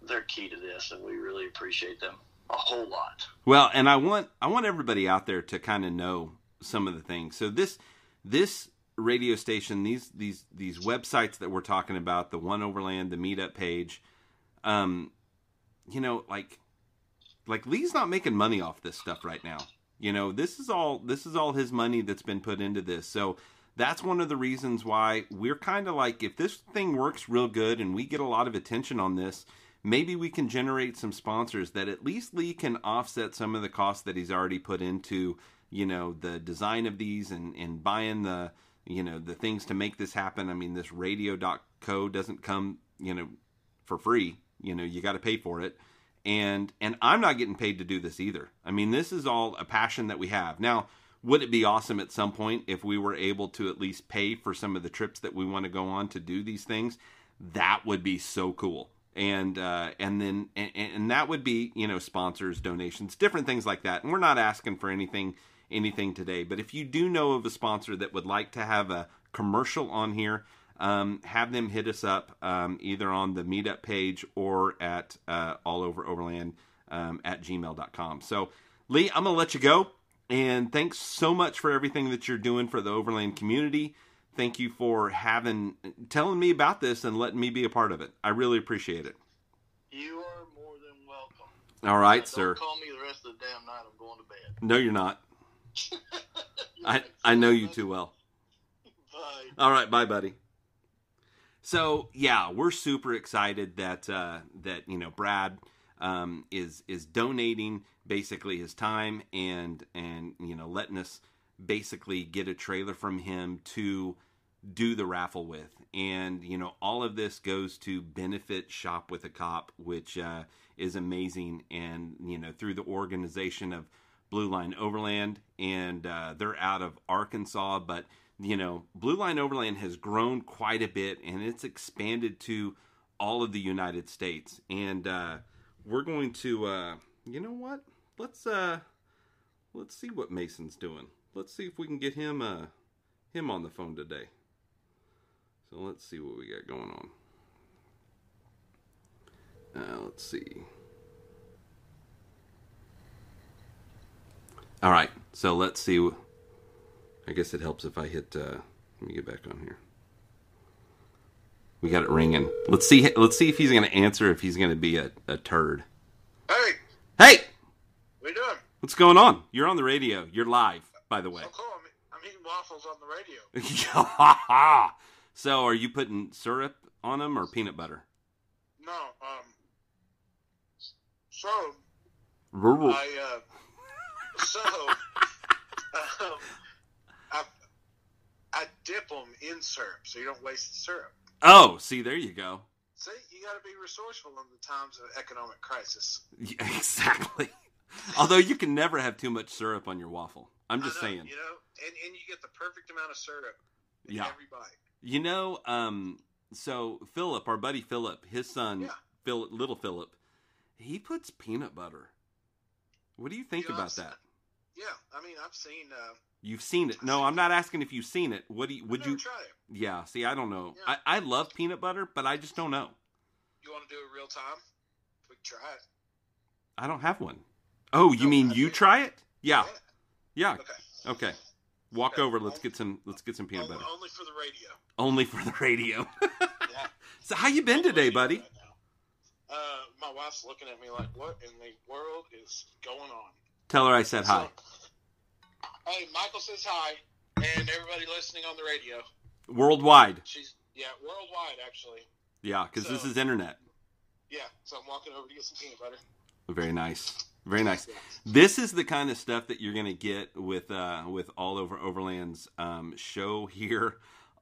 Speaker 2: they're key to this, and we really appreciate them a whole lot.
Speaker 1: Well, and I want I want everybody out there to kind of know some of the things. So this this radio station, these these these websites that we're talking about, the One Overland, the Meetup page, um, you know, like like Lee's not making money off this stuff right now. You know, this is all this is all his money that's been put into this. So that's one of the reasons why we're kind of like if this thing works real good and we get a lot of attention on this, maybe we can generate some sponsors that at least Lee can offset some of the costs that he's already put into, you know, the design of these and and buying the, you know, the things to make this happen. I mean, this radio.co doesn't come, you know, for free. You know, you got to pay for it and and I'm not getting paid to do this either. I mean, this is all a passion that we have. Now, would it be awesome at some point if we were able to at least pay for some of the trips that we want to go on to do these things? That would be so cool. And uh, and then and, and that would be you know sponsors, donations, different things like that. And we're not asking for anything anything today. But if you do know of a sponsor that would like to have a commercial on here, um, have them hit us up um, either on the meetup page or at uh, all over overland um, at gmail.com. So, Lee, I'm going to let you go. And thanks so much for everything that you're doing for the overland community. Thank you for having telling me about this and letting me be a part of it. I really appreciate it.
Speaker 2: You are more than welcome.
Speaker 1: All right,
Speaker 2: Don't
Speaker 1: sir.
Speaker 2: Call me the rest of the damn night. I'm going to bed.
Speaker 1: No, you're not. I I know you too well.
Speaker 2: Bye.
Speaker 1: All right, bye, buddy. So yeah, we're super excited that uh, that you know Brad um, is is donating basically his time and and you know letting us basically get a trailer from him to do the raffle with. And, you know, all of this goes to benefit Shop with a Cop, which uh, is amazing. And, you know, through the organization of Blue Line Overland, and uh, they're out of Arkansas, but, you know, Blue Line Overland has grown quite a bit and it's expanded to all of the United States. And uh, we're going to, uh, you know what? Let's, uh, let's see what Mason's doing. Let's see if we can get him, uh, him on the phone today. So let's see what we got going on. Uh, let's see. All right, so let's see. I guess it helps if I hit. Uh, let me get back on here. We got it ringing. Let's see. Let's see if he's going to answer. If he's going to be a, a turd.
Speaker 3: Hey,
Speaker 1: Hey,
Speaker 3: what you doing?
Speaker 1: what's going on? You're on the radio. You're live, by the way.
Speaker 3: Oh, cool. I'm, I'm eating waffles on the radio.
Speaker 1: so, are you putting syrup on them or peanut butter?
Speaker 3: No, um, so
Speaker 1: Rural.
Speaker 3: I, uh, so, um, dip them in syrup so you don't waste the syrup.
Speaker 1: Oh, see, there you go.
Speaker 3: See, you got to be resourceful in the times of economic crisis.
Speaker 1: Yeah, exactly. Although you can never have too much syrup on your waffle. I'm just
Speaker 3: know,
Speaker 1: saying.
Speaker 3: you know, and, and you get the perfect amount of syrup in
Speaker 1: Yeah.
Speaker 3: every bite.
Speaker 1: You know, um, so Philip, our buddy Philip, his son,
Speaker 3: Yeah.
Speaker 1: Phil, little Philip, he puts peanut butter. What do you think
Speaker 3: You know,
Speaker 1: about that?
Speaker 3: Yeah, I mean, I've seen. Uh,
Speaker 1: You've seen it. No, I'm not asking if you've seen it. What do you, would you? Yeah. See, I don't know.
Speaker 3: Yeah.
Speaker 1: I, I love peanut butter, but I just don't know.
Speaker 3: You want to do it real time? We can try it.
Speaker 1: I don't have one. Oh, you
Speaker 3: No,
Speaker 1: mean
Speaker 3: I
Speaker 1: you
Speaker 3: do.
Speaker 1: try it? Yeah.
Speaker 3: Yeah.
Speaker 1: Yeah.
Speaker 3: Okay.
Speaker 1: Okay. Walk
Speaker 3: Okay.
Speaker 1: over. Let's get some. Let's get some peanut
Speaker 3: Only,
Speaker 1: butter.
Speaker 3: only for the radio.
Speaker 1: Only for the radio.
Speaker 3: Yeah.
Speaker 1: so how you been today, buddy?
Speaker 3: Right. Uh, my wife's looking at me like, "What in the world is going on?"
Speaker 1: Tell her I said hi.
Speaker 3: Hey, Michael says hi, and everybody listening on the radio.
Speaker 1: Worldwide.
Speaker 3: She's yeah, worldwide actually.
Speaker 1: Yeah, because this is internet.
Speaker 3: Yeah, so I'm walking over to get some peanut butter.
Speaker 1: Very nice. Very nice. This is the kind of stuff that you're going to get with uh, with all over Overland's um, show here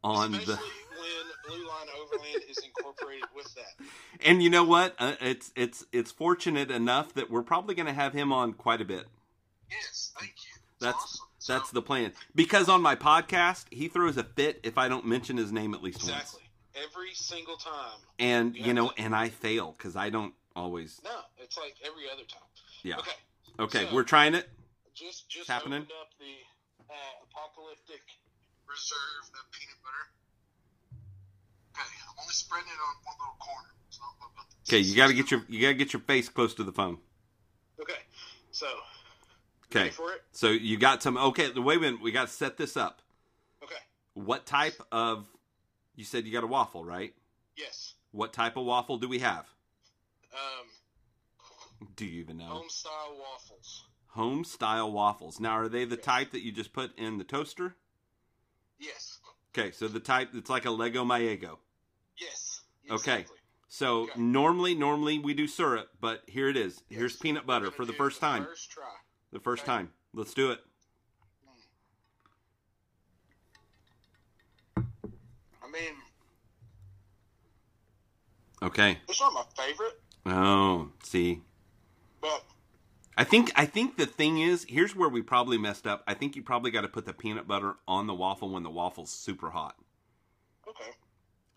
Speaker 1: on
Speaker 3: Especially
Speaker 1: the.
Speaker 3: when Blue Line Overland is incorporated with that.
Speaker 1: And you know what? Uh, it's it's it's fortunate enough that we're probably going to have him on quite a bit.
Speaker 3: Yes, thank you.
Speaker 1: That's
Speaker 3: awesome. So-
Speaker 1: that's the plan. Because on my podcast, he throws a fit if I don't mention his name at least once.
Speaker 3: exactly every single time.
Speaker 1: And
Speaker 3: Yeah.
Speaker 1: you know, and I fail because I don't always.
Speaker 3: No, it's like every other time.
Speaker 1: Yeah.
Speaker 3: Okay,
Speaker 1: Okay,
Speaker 3: So-
Speaker 1: we're trying it.
Speaker 3: just just
Speaker 1: happening?
Speaker 3: up the uh, apocalyptic reserve of peanut butter. Okay, I'm only spreading it on one little corner. So I'm about to-
Speaker 1: Okay, you got to get your you got to get your face close to the phone.
Speaker 3: Okay, so
Speaker 1: Okay.
Speaker 3: for it?
Speaker 1: So you got some. Okay, wait a minute. We got to set this up.
Speaker 3: Okay,
Speaker 1: What type of? You said you got a waffle, right?
Speaker 3: yes.
Speaker 1: What type of waffle do we have?
Speaker 3: Um,
Speaker 1: Do you even know?
Speaker 3: home style waffles.
Speaker 1: Home style waffles. Now, are they the
Speaker 3: Yes.
Speaker 1: type that you just put in the toaster?
Speaker 3: Yes,
Speaker 1: Okay, so the type it's like a Leggo my Eggo.
Speaker 3: yes.
Speaker 1: Okay. So
Speaker 3: Okay.
Speaker 1: normally, normally we do syrup, but here it is.
Speaker 3: Yes.
Speaker 1: Here's peanut butter for the first time.
Speaker 3: First try.
Speaker 1: The first
Speaker 3: Okay.
Speaker 1: time. Let's do it.
Speaker 3: I mean,
Speaker 1: Okay.
Speaker 3: it's not my favorite,
Speaker 1: Oh, see. I think I think the thing is, here's where we probably messed up. I think you probably got to put the peanut butter on the waffle when the waffle's super hot.
Speaker 3: okay.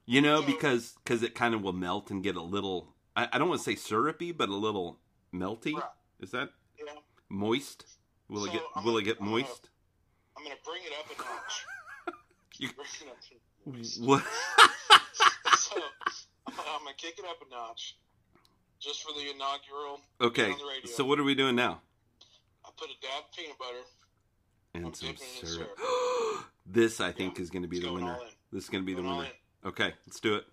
Speaker 1: You know,
Speaker 3: So-
Speaker 1: because cause it kind of will melt and get a little. I, I don't want to say syrupy, but a little melty.
Speaker 3: Right.
Speaker 1: Is that
Speaker 3: know,
Speaker 1: moist? Will it get
Speaker 3: I'm
Speaker 1: Will
Speaker 3: gonna-
Speaker 1: it get
Speaker 3: I'm gonna-
Speaker 1: moist?
Speaker 3: I'm gonna bring it up a notch.
Speaker 1: You-
Speaker 3: Bring it up.
Speaker 1: What?
Speaker 3: so I'm I'm gonna kick it up a notch, just for the inaugural.
Speaker 1: okay.
Speaker 3: the.
Speaker 1: So what are we doing now?
Speaker 3: I put a dab of peanut butter.
Speaker 1: And
Speaker 3: I'm
Speaker 1: some
Speaker 3: in
Speaker 1: syrup. this I think
Speaker 3: Yeah,
Speaker 1: is going to be the winner. This is going to be the
Speaker 3: Going all
Speaker 1: winner. Okay, let's do it.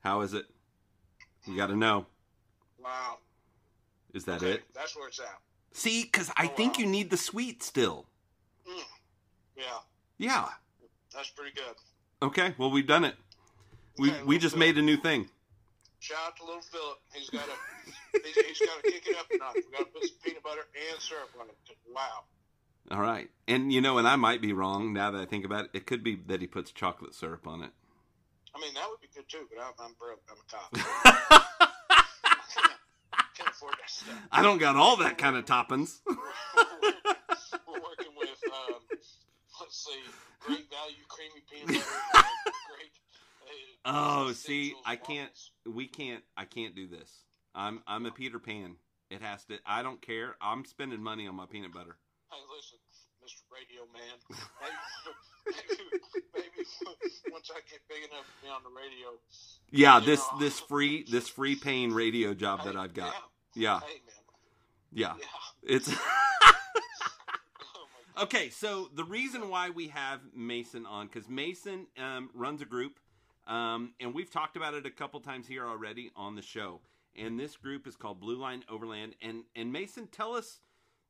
Speaker 1: How is it? You got to know.
Speaker 3: Wow.
Speaker 1: Is that
Speaker 3: Okay,
Speaker 1: it?
Speaker 3: That's where it's at.
Speaker 1: See, because I
Speaker 3: Oh,
Speaker 1: think
Speaker 3: wow.
Speaker 1: you need the sweet still.
Speaker 3: Mm. Yeah,
Speaker 1: Yeah.
Speaker 3: that's pretty good.
Speaker 1: Okay. Well, we've done it. We
Speaker 3: Okay,
Speaker 1: we just made a new thing.
Speaker 3: Shout out to little Philip. He's got to he's, he's got to kick it up a notch. We got to put some peanut butter and syrup on it. Wow.
Speaker 1: All right, and you know, and I might be wrong now that I think about it. It could be that he puts chocolate syrup on it.
Speaker 3: I mean, that would be good too, but I'm, I'm broke. I'm a cop. Can't afford that stuff.
Speaker 1: I don't got all that kind of toppings.
Speaker 3: We're working with, um, let's see, great value creamy peanut butter. great.
Speaker 1: Oh, see, I can't. We can't. I can't do this. I'm I'm a Peter Pan. It has to. I don't care. I'm spending money on my peanut butter.
Speaker 3: Hey, listen, Mr. Radio Man. Maybe, maybe, once I get big enough to be on the radio.
Speaker 1: Yeah, this
Speaker 3: know.
Speaker 1: this free this free paying radio job that I've got.
Speaker 3: Yeah.
Speaker 1: Yeah,
Speaker 3: Hey,
Speaker 1: yeah.
Speaker 3: Yeah.
Speaker 1: It's
Speaker 3: Oh,
Speaker 1: okay. So the reason why we have Mason on because Mason um, runs a group, um, and we've talked about it a couple times here already on the show. And this group is called Blue Line Overland. And and Mason, tell us.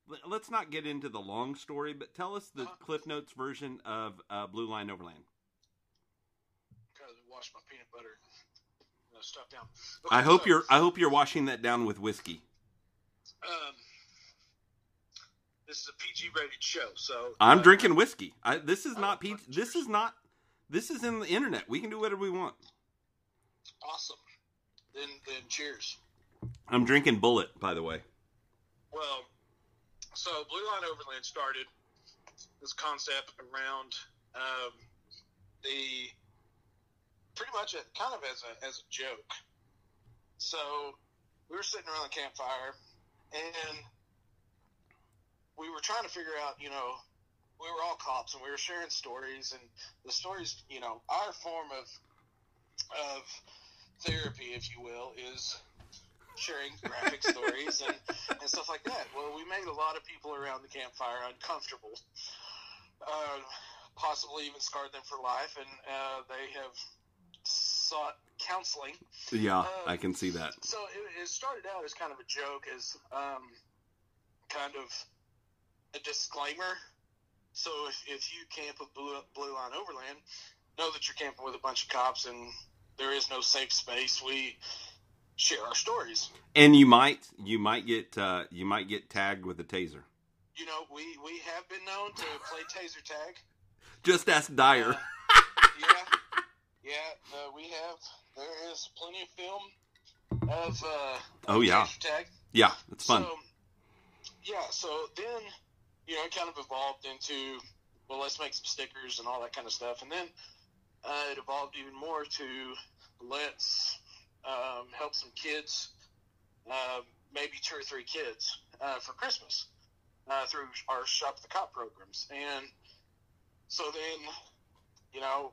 Speaker 1: let- Let's not get into the long story, but tell us the
Speaker 3: Uh-huh.
Speaker 1: Cliff Notes version of uh, Blue Line Overland.
Speaker 3: Gotta wash my peanut butter uh, stuff down.
Speaker 1: I hope
Speaker 3: so,
Speaker 1: you're I hope you're washing that down with whiskey.
Speaker 3: Um, this is a PG rated show, so
Speaker 1: I'm
Speaker 3: uh,
Speaker 1: drinking whiskey. I, this is not
Speaker 3: fucking
Speaker 1: This is not. This is in the internet. We can do whatever we want.
Speaker 3: Awesome. Then, then cheers.
Speaker 1: I'm drinking Bulleit, by the way.
Speaker 3: Well, so Blue Line Overland started this concept around um, the pretty much a, kind of as a as a joke. So we were sitting around the campfire, and we were trying to figure out, you know, we were all cops, and we were sharing stories, and the stories, you know, our form of of therapy, if you will, is sharing graphic stories and, and stuff like that. Well, we made a lot of people around the campfire uncomfortable, uh, possibly even scarred them for life, and uh, they have sought counseling.
Speaker 1: Yeah,
Speaker 3: Um,
Speaker 1: I can see that.
Speaker 3: So it, it started out as kind of a joke, as um, kind of a disclaimer. So if, if you camp with Blue, Blue Line Overland, know that you're camping with a bunch of cops and there is no safe space. We share our stories.
Speaker 1: And you might you might get uh, you might get tagged with a taser.
Speaker 3: You know, we, we have been known to play taser tag.
Speaker 1: Just ask Dyer.
Speaker 3: Uh, yeah, yeah, uh, we have. There is plenty of film of uh,
Speaker 1: Oh, yeah.
Speaker 3: tag.
Speaker 1: yeah, it's fun.
Speaker 3: So, yeah, so then, you know, it kind of evolved into, well, let's make some stickers and all that kind of stuff. And then uh, it evolved even more to let's um, help some kids, uh, maybe two or three kids, uh, for Christmas uh, through our Shop the Cop programs. And so then, you know,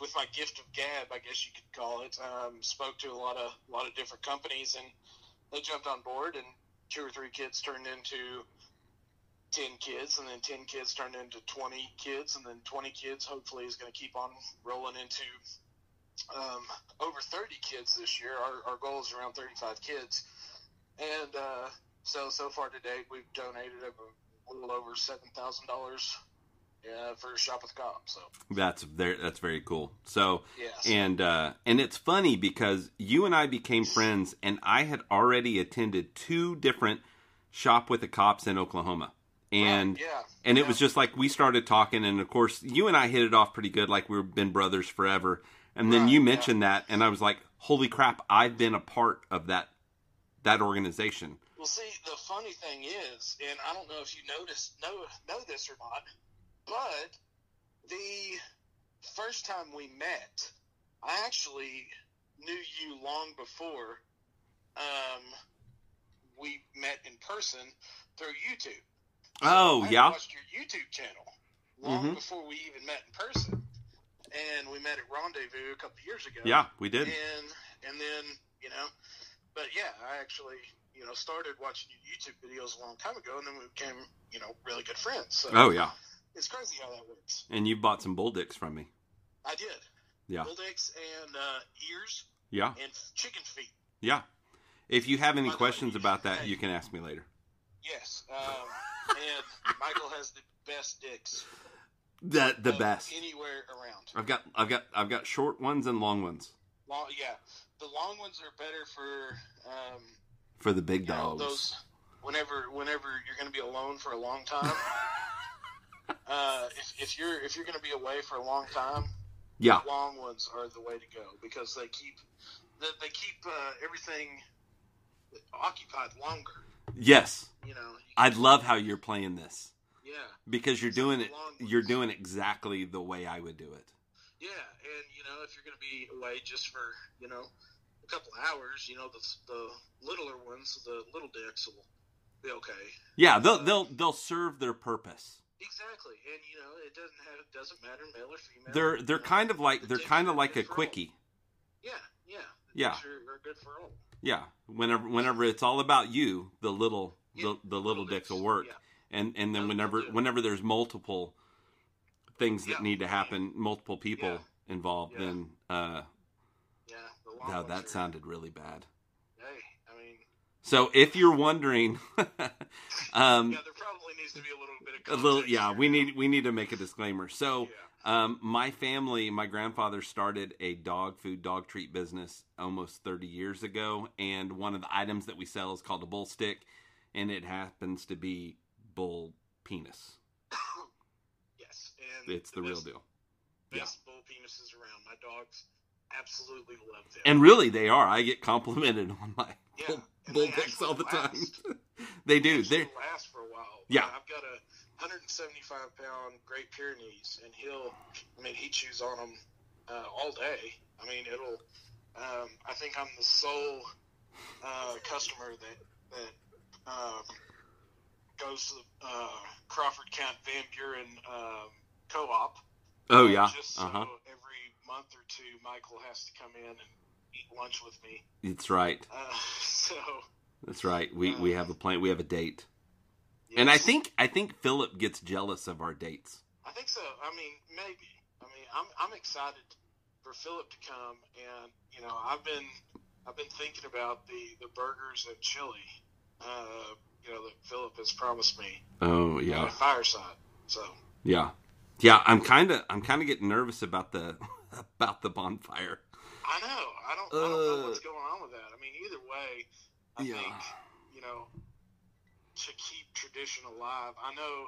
Speaker 3: with my gift of gab, I guess you could call it, um, spoke to a lot of a lot of different companies, and they jumped on board, and two or three kids turned into ten kids, and then ten kids turned into twenty kids, and then twenty kids hopefully is going to keep on rolling into um, over thirty kids this year. Our, our goal is around thirty-five kids, and uh, so so far to date, we've donated a little over seven thousand dollars. Yeah, for Shop with Cop. So
Speaker 1: That's very that's very cool. So
Speaker 3: yes,
Speaker 1: and uh, and it's funny because you and I became friends, and I had already attended two different shop with the cops in Oklahoma, and
Speaker 3: Right, yeah,
Speaker 1: and it was just like we started talking, and of course you and I hit it off pretty good, like we've been brothers forever. And then
Speaker 3: Right,
Speaker 1: you
Speaker 3: yeah.
Speaker 1: mentioned that, and I was like, "Holy crap! I've been a part of that that organization."
Speaker 3: Well, see, the funny thing is, and I don't know if you noticed know know this or not, but the first time we met, I actually knew you long before um, we met in person through YouTube.
Speaker 1: Oh
Speaker 3: I
Speaker 1: yeah,
Speaker 3: watched your YouTube channel long
Speaker 1: Mhm.
Speaker 3: before we even met in person, and we met at Rendezvous a couple years ago.
Speaker 1: yeah, we did.
Speaker 3: and and then you know, but yeah, I actually you know started watching your YouTube videos a long time ago, and then we became you know really good friends. So
Speaker 1: Oh yeah,
Speaker 3: it's crazy how that works.
Speaker 1: and you bought some bull dicks from me.
Speaker 3: I did
Speaker 1: Yeah,
Speaker 3: bull dicks and uh, ears
Speaker 1: yeah,
Speaker 3: and chicken feet.
Speaker 1: yeah. If you have any
Speaker 3: By the way,
Speaker 1: questions about that, you can ask me later.
Speaker 3: Yes, um, and Michael has the best dicks.
Speaker 1: The the best.
Speaker 3: anywhere around.
Speaker 1: I've got I've got I've got short ones and long ones
Speaker 3: Long, yeah, the long ones are better for um,
Speaker 1: for the big
Speaker 3: you know,
Speaker 1: dogs.
Speaker 3: those whenever whenever you're going to be alone for a long time. if you're if you're going to be away for a long time,
Speaker 1: Yeah.
Speaker 3: long ones are the way to go because they keep they, they keep uh, everything occupied longer.
Speaker 1: Yes.
Speaker 3: You know.
Speaker 1: I love how you're playing this
Speaker 3: Yeah.
Speaker 1: because you're doing it. You're doing exactly the way I would do it.
Speaker 3: Yeah, and you know, if you're going to be away just for you know a couple hours, you know, the the littler ones, the little dicks will be okay.
Speaker 1: Yeah, they'll uh, they'll they'll serve their purpose.
Speaker 3: Exactly, and you know, it doesn't have it doesn't matter male or female.
Speaker 1: They're they're
Speaker 3: you know.
Speaker 1: kind of like
Speaker 3: The
Speaker 1: they're kind of like a
Speaker 3: for all.
Speaker 1: quickie.
Speaker 3: Yeah, yeah, the
Speaker 1: Yeah.
Speaker 3: Are, are good for all.
Speaker 1: Yeah, whenever whenever it's all about you, the little the, the little dicks will work.
Speaker 3: Yeah,
Speaker 1: And and then whenever whenever there's multiple things that
Speaker 3: Yeah.
Speaker 1: need to happen, multiple people
Speaker 3: Yeah.
Speaker 1: involved, then uh
Speaker 3: yeah. Long
Speaker 1: that sounded really bad.
Speaker 3: Hey, I mean,
Speaker 1: So if you're wondering, um,
Speaker 3: yeah, there probably needs to be a little bit of
Speaker 1: a little yeah, we need we need to make a disclaimer. So.
Speaker 3: Yeah.
Speaker 1: Um, my family, my grandfather started a dog food, dog treat business almost 30 years ago, and one of the items that we sell is called a bull stick, and it happens to be bull penis.
Speaker 3: yes, and
Speaker 1: It's the real
Speaker 3: best,
Speaker 1: deal. yeah.
Speaker 3: Best bull penises around. My dogs absolutely love them.
Speaker 1: And really, they are. I get complimented on my
Speaker 3: Yeah,
Speaker 1: bull, bull dicks all the time. they do. They
Speaker 3: last for a while.
Speaker 1: Yeah.
Speaker 3: I've got a 175 pound Great Pyrenees, and he'll, I mean, he chews on them uh, all day. I mean, it'll. Um, I think I'm the sole uh, customer that that um, goes to the uh, Crawford County Van Buren um, Co-op.
Speaker 1: Oh
Speaker 3: Uh,
Speaker 1: yeah.
Speaker 3: Just so
Speaker 1: Uh huh.
Speaker 3: every month or two, Michael has to come in and eat lunch with me.
Speaker 1: It's right.
Speaker 3: Uh, so.
Speaker 1: That's right. We we
Speaker 3: Uh,
Speaker 1: have a plan. We have a date. And I think I think Philip gets jealous of our dates.
Speaker 3: I think so. I mean, maybe. I mean, I'm I'm excited for Philip to come, and you know, I've been I've been thinking about the the burgers and chili, uh, you know, that Philip has promised me
Speaker 1: Oh yeah.
Speaker 3: Fireside. So
Speaker 1: Yeah. Yeah, I'm kind of I'm kind of getting nervous about the about the bonfire.
Speaker 3: I know I don't I don't know
Speaker 1: Uh,
Speaker 3: what's going on with that. I mean, either way, I
Speaker 1: Yeah.
Speaker 3: think you know to keep tradition alive. I know.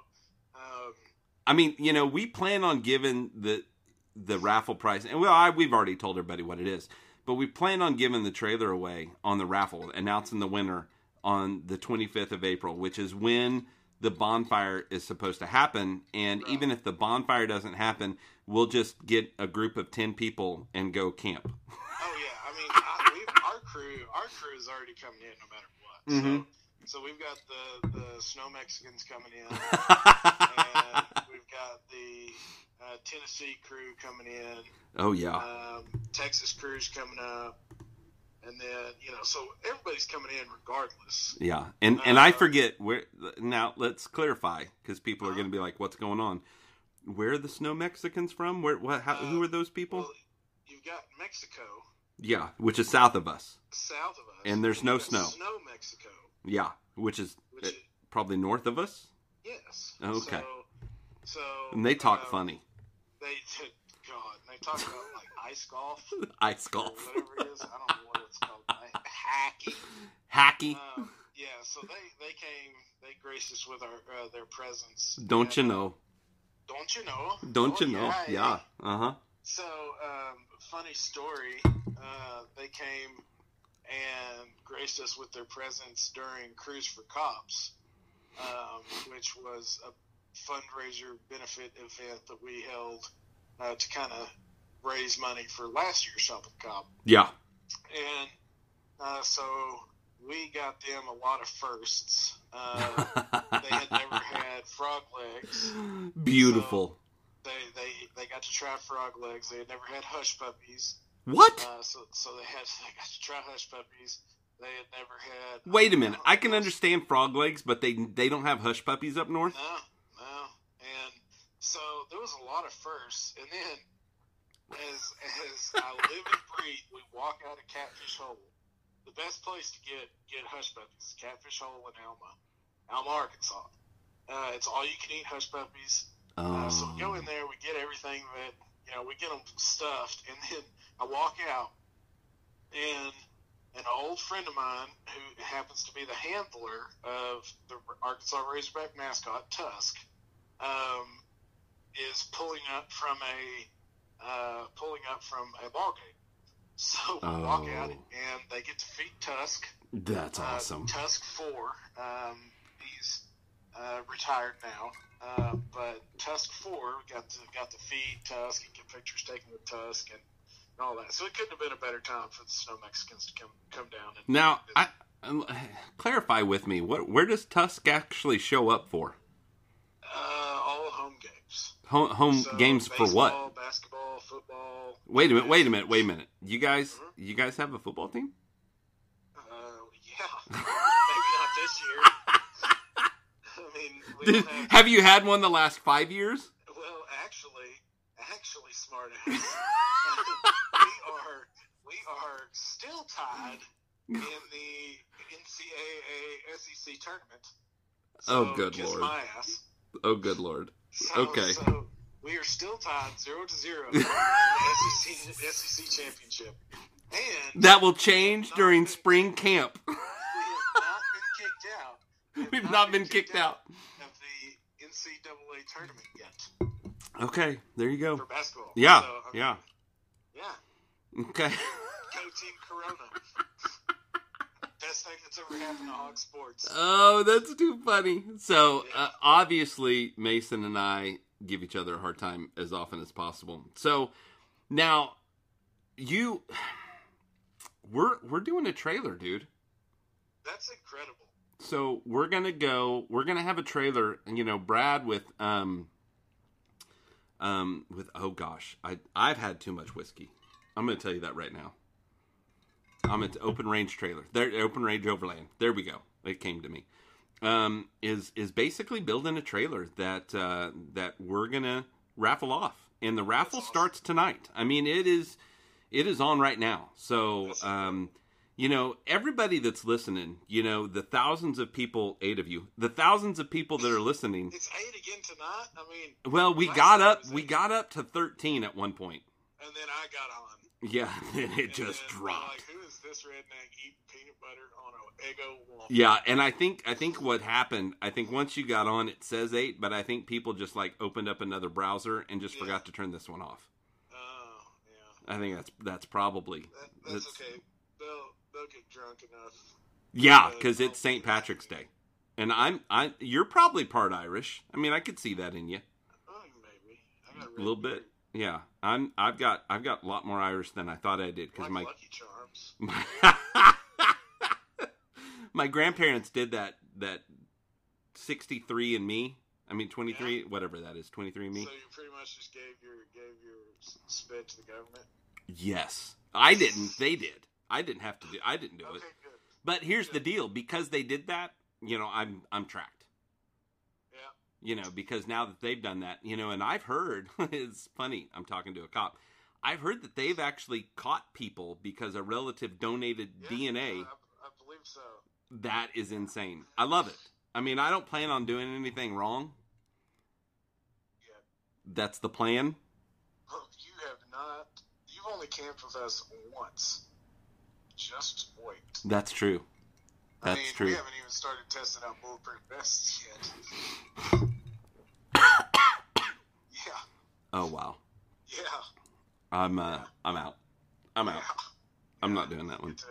Speaker 3: Um,
Speaker 1: I mean, you know, we plan on giving the the raffle price, and well, I, we've already told everybody what it is, but we plan on giving the trailer away on the raffle, announcing the winner on the 25th of April, which is when the bonfire is supposed to happen. And
Speaker 3: Right.
Speaker 1: even if the bonfire doesn't happen, we'll just get a group of 10 people and go camp.
Speaker 3: Oh yeah, I mean, I, our crew, our crew is already coming in no matter what.
Speaker 1: Mhm.
Speaker 3: So, so we've got the the snow Mexicans coming in, and we've got the uh, Tennessee crew coming in,
Speaker 1: oh yeah,
Speaker 3: um, Texas crew's coming up, and then you know, so everybody's coming in regardless.
Speaker 1: yeah. And and I
Speaker 3: Uh,
Speaker 1: forget where. Now let's clarify because people are
Speaker 3: Uh-huh.
Speaker 1: going to be like, "What's going on?" Where are the snow Mexicans from? Where? What? How, who
Speaker 3: Uh,
Speaker 1: are those people?
Speaker 3: Well, you've got Mexico
Speaker 1: Yeah, which is south of us.
Speaker 3: south of us,
Speaker 1: And there's no snow.
Speaker 3: Snow Mexico,
Speaker 1: Yeah, which is
Speaker 3: which
Speaker 1: uh, probably north of us.
Speaker 3: yes.
Speaker 1: Okay.
Speaker 3: So, so
Speaker 1: And they talk
Speaker 3: um,
Speaker 1: funny.
Speaker 3: They did, God, they talk about like ice golf
Speaker 1: Ice golf.
Speaker 3: whatever it is. I don't know what it's called. Like, Hacky.
Speaker 1: Hacky.
Speaker 3: Um, yeah, so they they came, they graced us with our uh, their presence.
Speaker 1: Don't you
Speaker 3: And, uh,
Speaker 1: know?
Speaker 3: Don't you know?
Speaker 1: Don't
Speaker 3: Oh,
Speaker 1: you know? Yeah. Uh huh.
Speaker 3: So, um, funny story. Uh, they came and graced us with their presence during Cruise for Cops, um, which was a fundraiser benefit event that we held uh, to kind of raise money for last year's Shop with Cop.
Speaker 1: Yeah.
Speaker 3: And uh, so we got them a lot of firsts. Uh, they had never had frog legs.
Speaker 1: Beautiful.
Speaker 3: They, they they got to try frog legs. They had never had hush puppies.
Speaker 1: What?
Speaker 3: Uh, so so they had they got hush puppies. They had never had.
Speaker 1: Wait a minute. I can understand frog legs, but they they don't have hush puppies up north.
Speaker 3: No, no. And so there was a lot of firsts. And then as as I live and breathe, we walk out of Catfish Hole. The best place to get get hush puppies is Catfish Hole in Alma, Alma, Arkansas. Uh, it's all you can eat hush puppies. Uh, so we go in
Speaker 1: Oh.
Speaker 3: there, we get everything that you know, we get them stuffed, and then I walk out, and an old friend of mine who happens to be the handler of the Arkansas Razorback mascot Tusk, um, is pulling up from a uh, pulling up from a ball game. So we walk out
Speaker 1: Oh.
Speaker 3: and they get to feed Tusk.
Speaker 1: That's
Speaker 3: Uh,
Speaker 1: awesome.
Speaker 3: Tusk Four. Um, he's uh, retired now, uh, but Tusk Four got to got to feed Tusk and get pictures taken with Tusk and, and all that. So it couldn't have been a better time for the Snow Mexicans to come come down. And
Speaker 1: Now, I, um, clarify with me. What? Where does Tusk actually show up for?
Speaker 3: uh, all home games.
Speaker 1: Home, home
Speaker 3: So,
Speaker 1: games for what?
Speaker 3: Basketball, football.
Speaker 1: Wait a minute. Wait a minute. Wait a minute. You guys, you guys have a football team?
Speaker 3: Uh, yeah, maybe not this year. We
Speaker 1: Did,
Speaker 3: have,
Speaker 1: have you had one the last five years?
Speaker 3: well, actually, actually, smart ass. we are we are still tied in the NCAA SEC tournament.
Speaker 1: Oh, good
Speaker 3: kiss
Speaker 1: lord.
Speaker 3: my ass.
Speaker 1: Oh, good lord.
Speaker 3: So,
Speaker 1: Okay.
Speaker 3: So we are still tied zero to zero in the SEC, SEC championship, and
Speaker 1: That will change during spring camp.
Speaker 3: we have not been kicked out. We have
Speaker 1: We've not been kicked out.
Speaker 3: of the NCAA tournament yet
Speaker 1: Okay, there you go.
Speaker 3: for basketball.
Speaker 1: Yeah,
Speaker 3: So, I mean,
Speaker 1: yeah.
Speaker 3: yeah.
Speaker 1: Okay.
Speaker 3: Go Team Corona. Best thing that's ever happened to Hog Sports.
Speaker 1: Oh, that's too funny. So, uh, obviously, Mason and I give each other a hard time as often as possible. So, now you we're we're doing a trailer, dude.
Speaker 3: That's incredible.
Speaker 1: So, we're to go we're to have a trailer, you know, Brad with um um with oh gosh, I I've had too much whiskey. I'm to tell you that right now. I'm at open range trailer. There, open range overland. There we go. It came to me. Um, is is basically building a trailer that uh, that we're gonna raffle off, and the raffle starts tonight. I mean, it is it is on right now. So, um, you know, everybody that's listening, you know, the thousands of people, eight of you, the thousands of people that are listening.
Speaker 3: It's eight again tonight. I mean,
Speaker 1: Well, we got up, we got up to thirteen at one point.
Speaker 3: and then I got on.
Speaker 1: Yeah, then it
Speaker 3: And
Speaker 1: just
Speaker 3: then,
Speaker 1: dropped.
Speaker 3: Like, who is this redneck eating peanut butter on a Eggo waffle?
Speaker 1: Yeah, and I think I think what happened, I think once you got on, it says eight, but I think people just like opened up another browser and just
Speaker 3: Yeah.
Speaker 1: forgot to turn this one off.
Speaker 3: Oh, yeah.
Speaker 1: I think that's that's probably
Speaker 3: That, that's, okay. They'll get drunk enough.
Speaker 1: Yeah, because it's St. Patrick's Day, and I'm I you're probably part Irish. I mean, I could see that in you
Speaker 3: Oh, maybe. I got
Speaker 1: a little bit. Yeah, I'm I've got I've got a lot more Irish than I thought I did because
Speaker 3: Like
Speaker 1: my
Speaker 3: Lucky Charms.
Speaker 1: my, my grandparents did that that 63 and me. I mean 23, whatever that is, 23 and me.
Speaker 3: So you pretty much just gave your gave your spit to the government.
Speaker 1: Yes. I didn't. They did. I didn't have to do I didn't do
Speaker 3: Okay,
Speaker 1: it.
Speaker 3: good.
Speaker 1: But here's the deal, because they did that, you know, I'm I'm tracked.
Speaker 3: Yeah.
Speaker 1: You know, because now that they've done that, you know, and I've heard it's funny, I'm talking to a cop. I've heard that they've actually caught people because a relative donated
Speaker 3: Yeah,
Speaker 1: DNA.
Speaker 3: I, I believe so.
Speaker 1: That is insane. I love it. I mean, I don't plan on doing anything wrong.
Speaker 3: Yeah.
Speaker 1: That's the plan.
Speaker 3: Oh, you have not. You've only camped with us once. Just wait.
Speaker 1: That's true.
Speaker 3: I
Speaker 1: That's
Speaker 3: mean,
Speaker 1: true.
Speaker 3: We haven't even started testing out bulletproof vests yet. yeah.
Speaker 1: Oh wow.
Speaker 3: Yeah.
Speaker 1: I'm uh I'm out. I'm out.
Speaker 3: Yeah.
Speaker 1: I'm not doing that one.
Speaker 3: It's, a,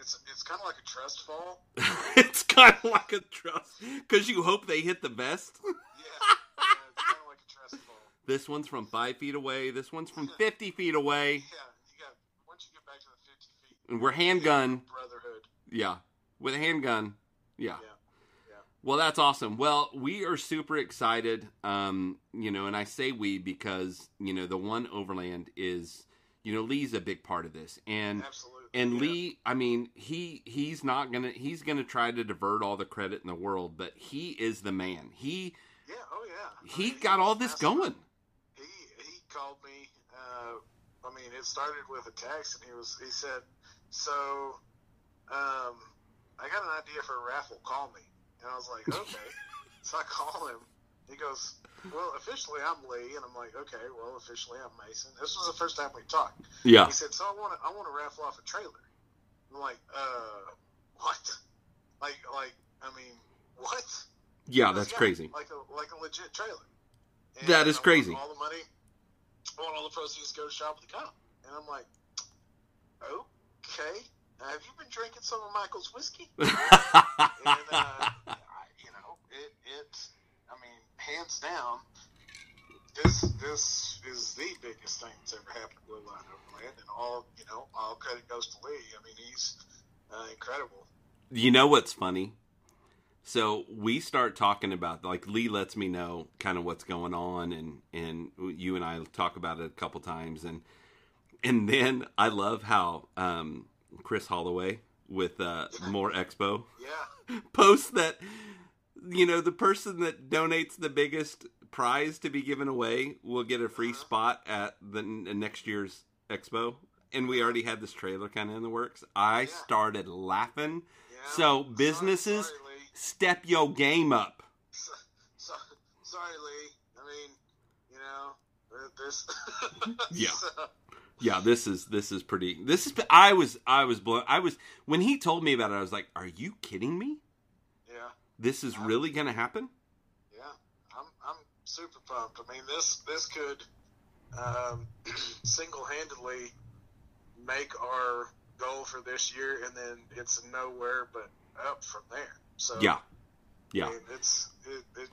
Speaker 3: it's, it's kind of like a trust fall.
Speaker 1: it's kind of like a trust because you hope they hit the vest.
Speaker 3: Yeah. yeah it's kind of like a trust fall.
Speaker 1: This one's from five feet away. This one's from fifty feet away.
Speaker 3: Yeah. You got once you get back to the 50 feet.
Speaker 1: And we're handgun.
Speaker 3: Brotherhood.
Speaker 1: Yeah, with a handgun. Yeah.
Speaker 3: Yeah.
Speaker 1: Well, that's awesome. Well, we are super excited. Um, you know, and I say we because you know the one overland is, you know, Lee's a big part of this, and
Speaker 3: Absolutely.
Speaker 1: and
Speaker 3: yeah.
Speaker 1: Lee, I mean, he he's not gonna he's gonna try to divert all the credit in the world, but he is the man. He
Speaker 3: Yeah. Oh yeah. I
Speaker 1: he
Speaker 3: mean,
Speaker 1: got all this
Speaker 3: massive.
Speaker 1: going.
Speaker 3: he he called me. Uh, I mean, it started with a text, and he was he said, "So, um, I got an idea for a raffle. Call me." And I was like, "Okay." so I call him. He goes, "Well, officially I'm Lee," and I'm like, "Okay, well, officially I'm Mason." This was the first time we talked.
Speaker 1: Yeah,
Speaker 3: He said, "So I want to I want to raffle off a trailer." I'm like, "Uh, what? Like like I mean, what?"
Speaker 1: yeah, that's crazy.
Speaker 3: Like a like a legit trailer. And
Speaker 1: That is
Speaker 3: I
Speaker 1: crazy.
Speaker 3: All the money, I want all the proceeds to go to Shop at the Cop. And I'm like, okay, have you been drinking some of Michael's whiskey? and uh, I, you know, it, it, I mean, hands down, this this is the biggest thing that's ever happened to Blue Line Overland, and all you know, all credit goes to Lee. I mean, he's uh, incredible.
Speaker 1: you know what's funny? So we start talking about like Lee lets me know kind of what's going on, and and you and I talk about it a couple times, and and then I love how um, Chris Holloway with uh, More Expo
Speaker 3: Yeah,
Speaker 1: posts that you know the person that donates the biggest prize to be given away will get a free
Speaker 3: Uh-huh.
Speaker 1: spot at the n- next year's expo and we already had this trailer kind of in the works i
Speaker 3: Yeah.
Speaker 1: started laughing
Speaker 3: yeah.
Speaker 1: So, businesses-
Speaker 3: Sorry, Lee.
Speaker 1: step your game up
Speaker 3: So, so, sorry, Lee. I mean, you know, this.
Speaker 1: Yeah.
Speaker 3: So,
Speaker 1: yeah this is this is pretty this is i was i was blown i was when he told me about it i was like are you kidding me
Speaker 3: yeah.
Speaker 1: this is really gonna happen
Speaker 3: Yeah, I'm I'm super pumped. I mean, this this could um, single-handedly make our goal for this year, and then it's nowhere but up from there. So
Speaker 1: yeah
Speaker 3: I
Speaker 1: yeah
Speaker 3: mean, it's it, it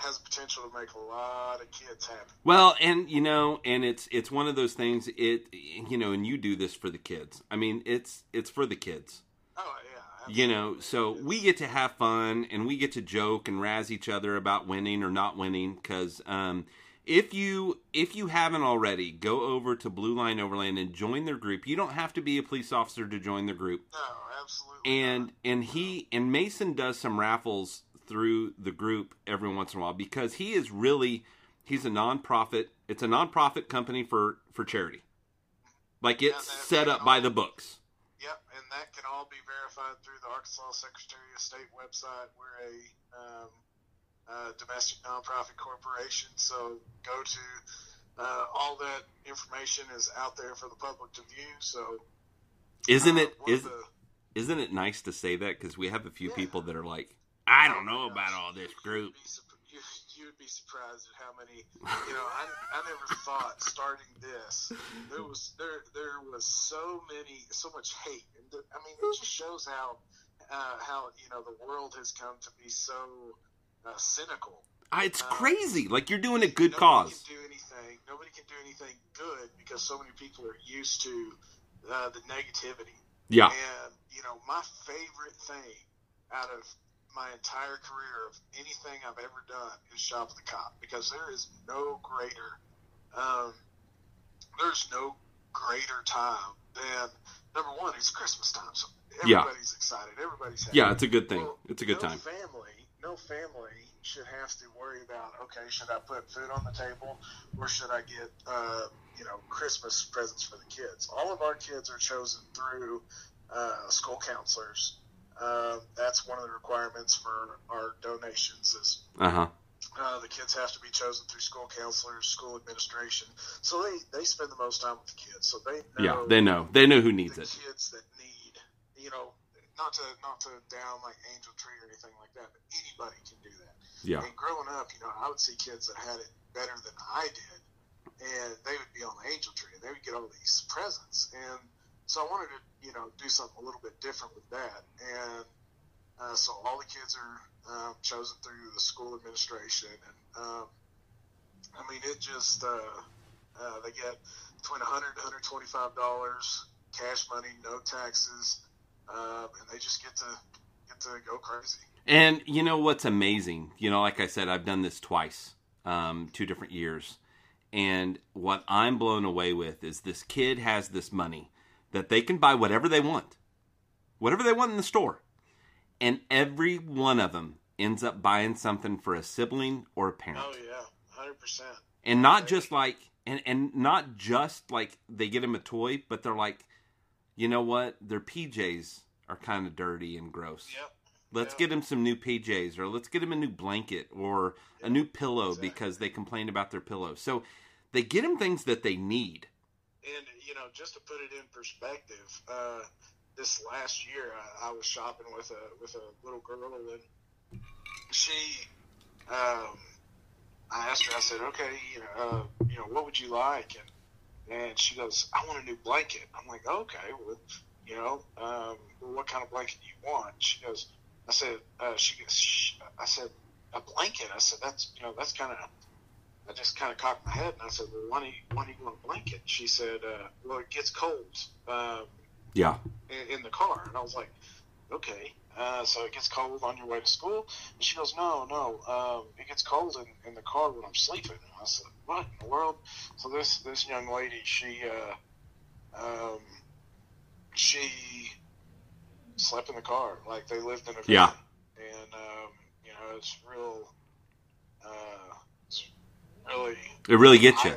Speaker 3: has potential to make a lot of kids happy.
Speaker 1: Well, and you know, and it's it's one of those things. It you know, and you do this for the kids. I mean, it's it's for the kids.
Speaker 3: Oh yeah,
Speaker 1: You know, so we get to have fun and we get to joke and razz each other about winning or not winning. Because um, if you if you haven't already, go over to Blue Line Overland and join their group. You don't have to be a police officer to join their group.
Speaker 3: no, absolutely.
Speaker 1: and
Speaker 3: not.
Speaker 1: and he and Mason does some raffles through the group every once in a while because he is really he's a nonprofit. It's a nonprofit company for for charity. Like it's
Speaker 3: that-
Speaker 1: set up by the books.
Speaker 3: Yep, and that can all be verified through the Arkansas Secretary of State website. We're a um, uh, domestic nonprofit corporation, so go to uh, all that information is out there for the public to view. So,
Speaker 1: Isn't
Speaker 3: uh,
Speaker 1: it
Speaker 3: of
Speaker 1: is
Speaker 3: the-
Speaker 1: isn't it nice to say that because we have a few
Speaker 3: Yeah.
Speaker 1: people that are like, I don't know about all this group.
Speaker 3: You'd be, you, you'd be surprised at how many. You know, I, I never thought starting this there was there there was so many so much hate, and I mean it just shows how uh, how you know the world has come to be so uh, cynical.
Speaker 1: I, it's
Speaker 3: Uh,
Speaker 1: crazy. Like you're doing a good
Speaker 3: nobody
Speaker 1: cause.
Speaker 3: Can do anything. Nobody can do anything good because so many people are used to uh, the negativity.
Speaker 1: Yeah,
Speaker 3: And you know, my favorite thing out of my entire career of anything I've ever done is shop at the cop because there is no greater, um, there's no greater time than number one. It's Christmas time, so
Speaker 1: Yeah.
Speaker 3: everybody's excited. Everybody's happy.
Speaker 1: yeah, it's a good thing.
Speaker 3: Well,
Speaker 1: It's a good
Speaker 3: no
Speaker 1: time.
Speaker 3: Family, no family should have to worry about. Okay, should I put food on the table, or should I get uh, you know Christmas presents for the kids? All of our kids are chosen through uh, school counselors. Uh, that's one of the requirements for our donations is
Speaker 1: Uh huh.
Speaker 3: uh, the kids have to be chosen through school counselors, school administration. So they, they spend the most time with the kids. So they know
Speaker 1: Yeah, they know. They know who needs
Speaker 3: the
Speaker 1: it.
Speaker 3: kids that need, you know, not to not to down like Angel Tree or anything like that, but anybody can do that.
Speaker 1: Yeah.
Speaker 3: And growing up, you know, I would see kids that had it better than I did, and they would be on the Angel Tree, and they would get all these presents, and so I wanted to, you know, do something a little bit different with that, and uh, so all the kids are um, chosen through the school administration, and um, I mean, it just uh, uh, they get between 100 and 125 dollars cash money, no taxes, um, and they just get to get to go crazy.
Speaker 1: And you know what's amazing? You know, like I said, I've done this twice, um, two different years. And what I'm blown away with is this kid has this money that they can buy whatever they want, whatever they want in the store. And every one of them ends up buying something for a sibling or a parent.
Speaker 3: Oh yeah, hundred percent.
Speaker 1: and not just like and and not just like they get him a toy but they're like you know what their pjs are kind of dirty and gross
Speaker 3: Yep.
Speaker 1: let's
Speaker 3: yeah.
Speaker 1: get him some new pjs or let's get him a new blanket or a new pillow
Speaker 3: exactly.
Speaker 1: because they complain about their pillow so they get him things that they need
Speaker 3: And you know, just to put it in perspective, uh, this last year I, I was shopping with a with a little girl, and she, um, I asked her. I said, "Okay, you know, uh, you know, what would you like?" And and she goes, "I want a new blanket." I'm like, "Okay, well, you know, um, what kind of blanket do you want?" She goes, "I said, uh, she goes, I said, a blanket." I said, "That's you know, that's kind of." I just kind of cocked my head and I said, "Well, why do you, why do you want a blanket?" She said, uh, "Well, it gets cold um,
Speaker 1: Yeah.
Speaker 3: in, in the car." And I was like, "Okay." Uh, so it gets cold on your way to school. And she goes, no, no, um, it gets cold in, in the car when I'm sleeping. And I said, what in the world? So this this young lady, she uh, um, she slept in the car, like they lived in a van.
Speaker 1: Yeah.
Speaker 3: And um, you know, it's real, uh, really
Speaker 1: It really gets you.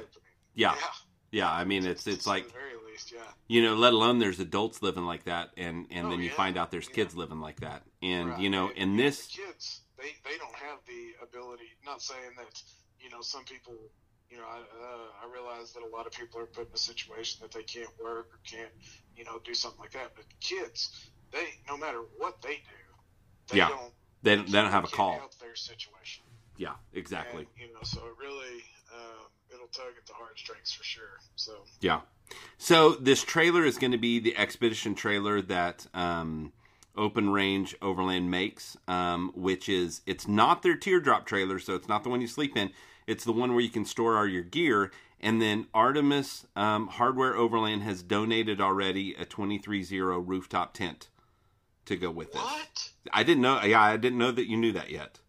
Speaker 1: Yeah.
Speaker 3: yeah.
Speaker 1: Yeah. I mean, it's it's like
Speaker 3: least, yeah.
Speaker 1: you know, let alone there's adults living like that, and and
Speaker 3: Oh,
Speaker 1: then you
Speaker 3: yeah,
Speaker 1: find out there's kids living like that, and
Speaker 3: Right.
Speaker 1: you know,
Speaker 3: And, know,
Speaker 1: this,
Speaker 3: the kids, they they don't have the ability. Not saying that you know some people. You know, I uh, I realize that a lot of people are put in a situation that they can't work or can't you know do something like that. But kids, they no matter what they do, they
Speaker 1: Yeah.
Speaker 3: don't
Speaker 1: they don't, they don't have a call.
Speaker 3: help their situation.
Speaker 1: Yeah, exactly.
Speaker 3: And, you know, so it really um, it'll tug at the heartstrings for sure. So
Speaker 1: Yeah. So this trailer is going to be the expedition trailer that um, Open Range Overland makes, um, which is it's not their teardrop trailer, so it's not the one you sleep in. It's the one where you can store all your gear. And then Artemis um, Hardware Overland has donated already a 23-0 rooftop tent to go with it.
Speaker 3: what?
Speaker 1: I didn't know. Yeah, I didn't know that you knew that yet.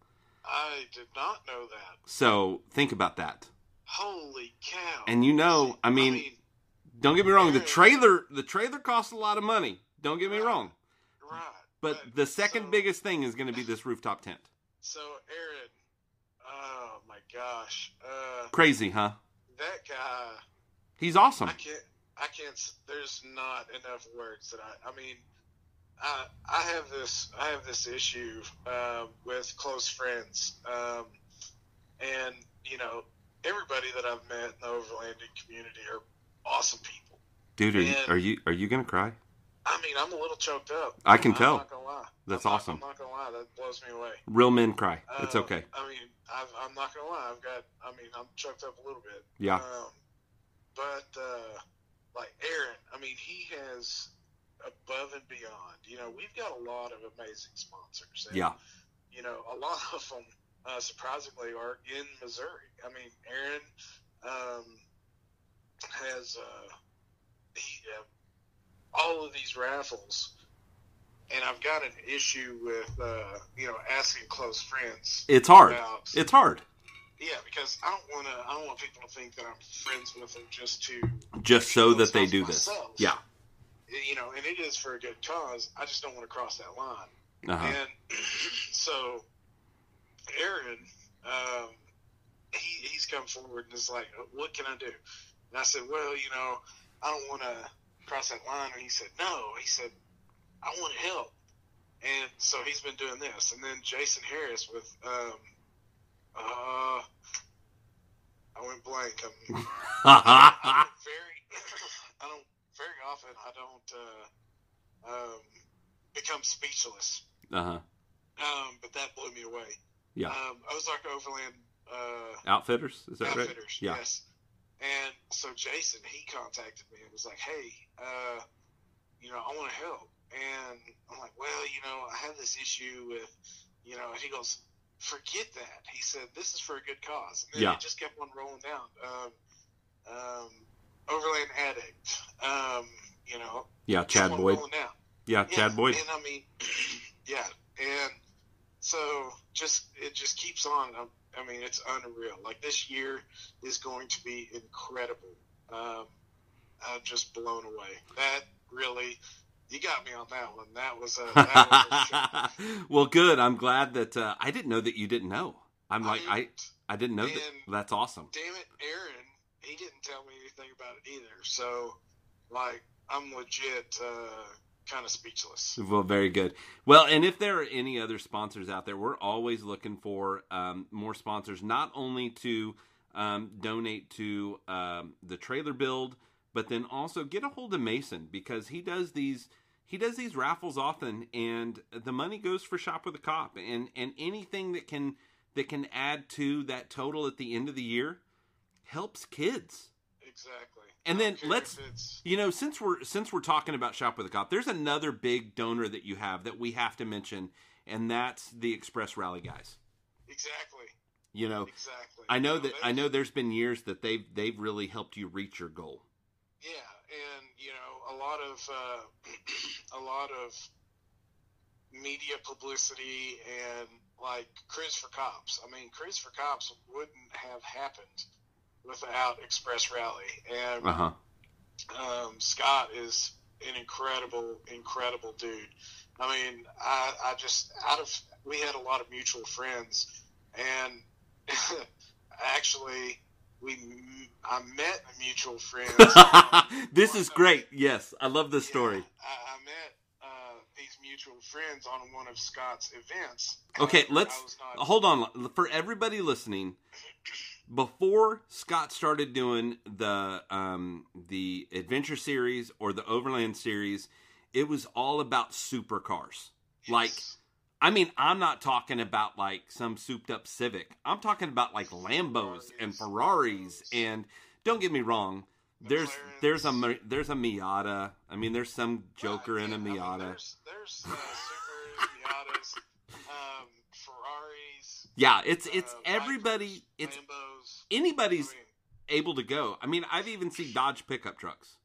Speaker 3: I did not know that.
Speaker 1: So think about that.
Speaker 3: Holy cow!
Speaker 1: And you know, I mean, don't get me wrong. The trailer, the trailer costs a lot of money. Don't get me wrong.
Speaker 3: right.
Speaker 1: But the second
Speaker 3: so-
Speaker 1: biggest thing is going to be this rooftop tent.
Speaker 3: So Aaron, oh my gosh, uh,
Speaker 1: Crazy, huh?
Speaker 3: that guy.
Speaker 1: He's awesome.
Speaker 3: I can't. I can't. There's not enough words that I. I mean, I I have this. I have this issue um, with close friends, um, and you know, everybody that I've met in the overlanding community are awesome people.
Speaker 1: Dude, are you, are you are you going to cry?
Speaker 3: I mean, I'm a little choked up.
Speaker 1: I can
Speaker 3: I'm
Speaker 1: tell.
Speaker 3: not gonna lie.
Speaker 1: That's
Speaker 3: I'm not-
Speaker 1: awesome.
Speaker 3: I'm not gonna lie. That blows me away.
Speaker 1: Real men cry. It's
Speaker 3: Uh,
Speaker 1: okay.
Speaker 3: I mean, I've, I'm not gonna lie. I've got. I mean, I'm choked up a little bit.
Speaker 1: Yeah.
Speaker 3: Um, but uh, like Aaron, I mean, he has above and beyond. You know, we've got a lot of amazing sponsors. And,
Speaker 1: Yeah.
Speaker 3: You know, a lot of them, uh, surprisingly, are in Missouri. I mean, Aaron um, has uh, he, uh, all of these raffles. And I've got an issue with, uh, you know, asking close friends.
Speaker 1: It's hard.
Speaker 3: about-
Speaker 1: It's hard.
Speaker 3: yeah, because I don't want to. I don't want people to think that I'm friends with them just to,
Speaker 1: Just so that they do this. Yeah.
Speaker 3: You know, and it is for a good cause. I just don't want to cross that line.
Speaker 1: Uh-huh.
Speaker 3: And so, Aaron, um, he he's come forward and is like, "What can I do?" And I said, "Well, you know, I don't want to cross that line." And he said, "No." He said, "I want to help." And so he's been doing this. And then Jason Harris with, um, uh, I went blank. I'm, I don't very, I don't very often. I don't uh, um, become speechless.
Speaker 1: uh-huh.
Speaker 3: Um, but that blew me away.
Speaker 1: Yeah.
Speaker 3: Um, Ozark Overland uh,
Speaker 1: Outfitters, is that right?
Speaker 3: Outfitters.
Speaker 1: Yeah.
Speaker 3: Yes. And so Jason, he contacted me and was like, "Hey, uh, you know, I want to help." And I'm like, "Well, you know, I have this issue with, you know," and he goes, "Forget that." He said, "This is for a good cause." And then
Speaker 1: Yeah.
Speaker 3: it just kept on rolling down. Um, um, Overland Addict. Um, you know,
Speaker 1: Yeah, Chad Boyd. Yeah,
Speaker 3: Yeah,
Speaker 1: Chad Boyd.
Speaker 3: And I mean, yeah, and so just it just keeps on. I, I mean, it's unreal. Like this year is going to be incredible. Um, I'm just blown away. That really, you got me on that one. That was a. That was a
Speaker 1: well, good. I'm glad that uh, I didn't know that you didn't know. I'm like I
Speaker 3: didn't.
Speaker 1: I didn't know that. That's awesome.
Speaker 3: damn it, Aaron, he didn't tell me anything about it either. So, like, I'm legit uh, kind of speechless.
Speaker 1: Well, very good. Well, and if there are any other sponsors out there, we're always looking for um, more sponsors, not only to um, donate to um, the trailer build, but then also get a hold of Mason because he does these he does these raffles often, and the money goes for Shop with a Cop, and and anything that can that can add to that total at the end of the year helps kids.
Speaker 3: Exactly.
Speaker 1: And then let's- You know, since we're since we're talking about Shop with a Cop, there's another big donor that you have that we have to mention, and that's the Express Rally guys.
Speaker 3: exactly.
Speaker 1: You know,
Speaker 3: Exactly.
Speaker 1: I know
Speaker 3: You
Speaker 1: that I know there's been years that they've they've really helped you reach your goal.
Speaker 3: Yeah, and you know, a lot of uh, a lot of media publicity and like Cruise for Cops. I mean, Cruise for Cops wouldn't have happened without Express Rally, and
Speaker 1: Uh huh.
Speaker 3: um, Scott is an incredible, incredible dude. I mean, I, I just out of we had a lot of mutual friends, and actually, we I met a mutual friend.
Speaker 1: this is great. Yes, I love this story.
Speaker 3: I, I met uh, these mutual friends on one of Scott's events.
Speaker 1: Okay, let's
Speaker 3: not-
Speaker 1: hold on for everybody listening. Before Scott started doing the um, the adventure series or the Overland series, it was all about supercars. Like, I mean, I'm not talking about like some souped up Civic. I'm talking about like Lambos and Ferraris. And don't get me wrong, there's there's a there's a Miata. I mean, there's some Joker in a
Speaker 3: yeah, I mean,
Speaker 1: Miata.
Speaker 3: there's there's uh, Subarus, Miatas, um, Ferraris.
Speaker 1: Yeah, it's it's
Speaker 3: uh,
Speaker 1: everybody. It's
Speaker 3: Lambos.
Speaker 1: anybody's
Speaker 3: I mean,
Speaker 1: able to go. I mean, I've even seen Dodge pickup trucks.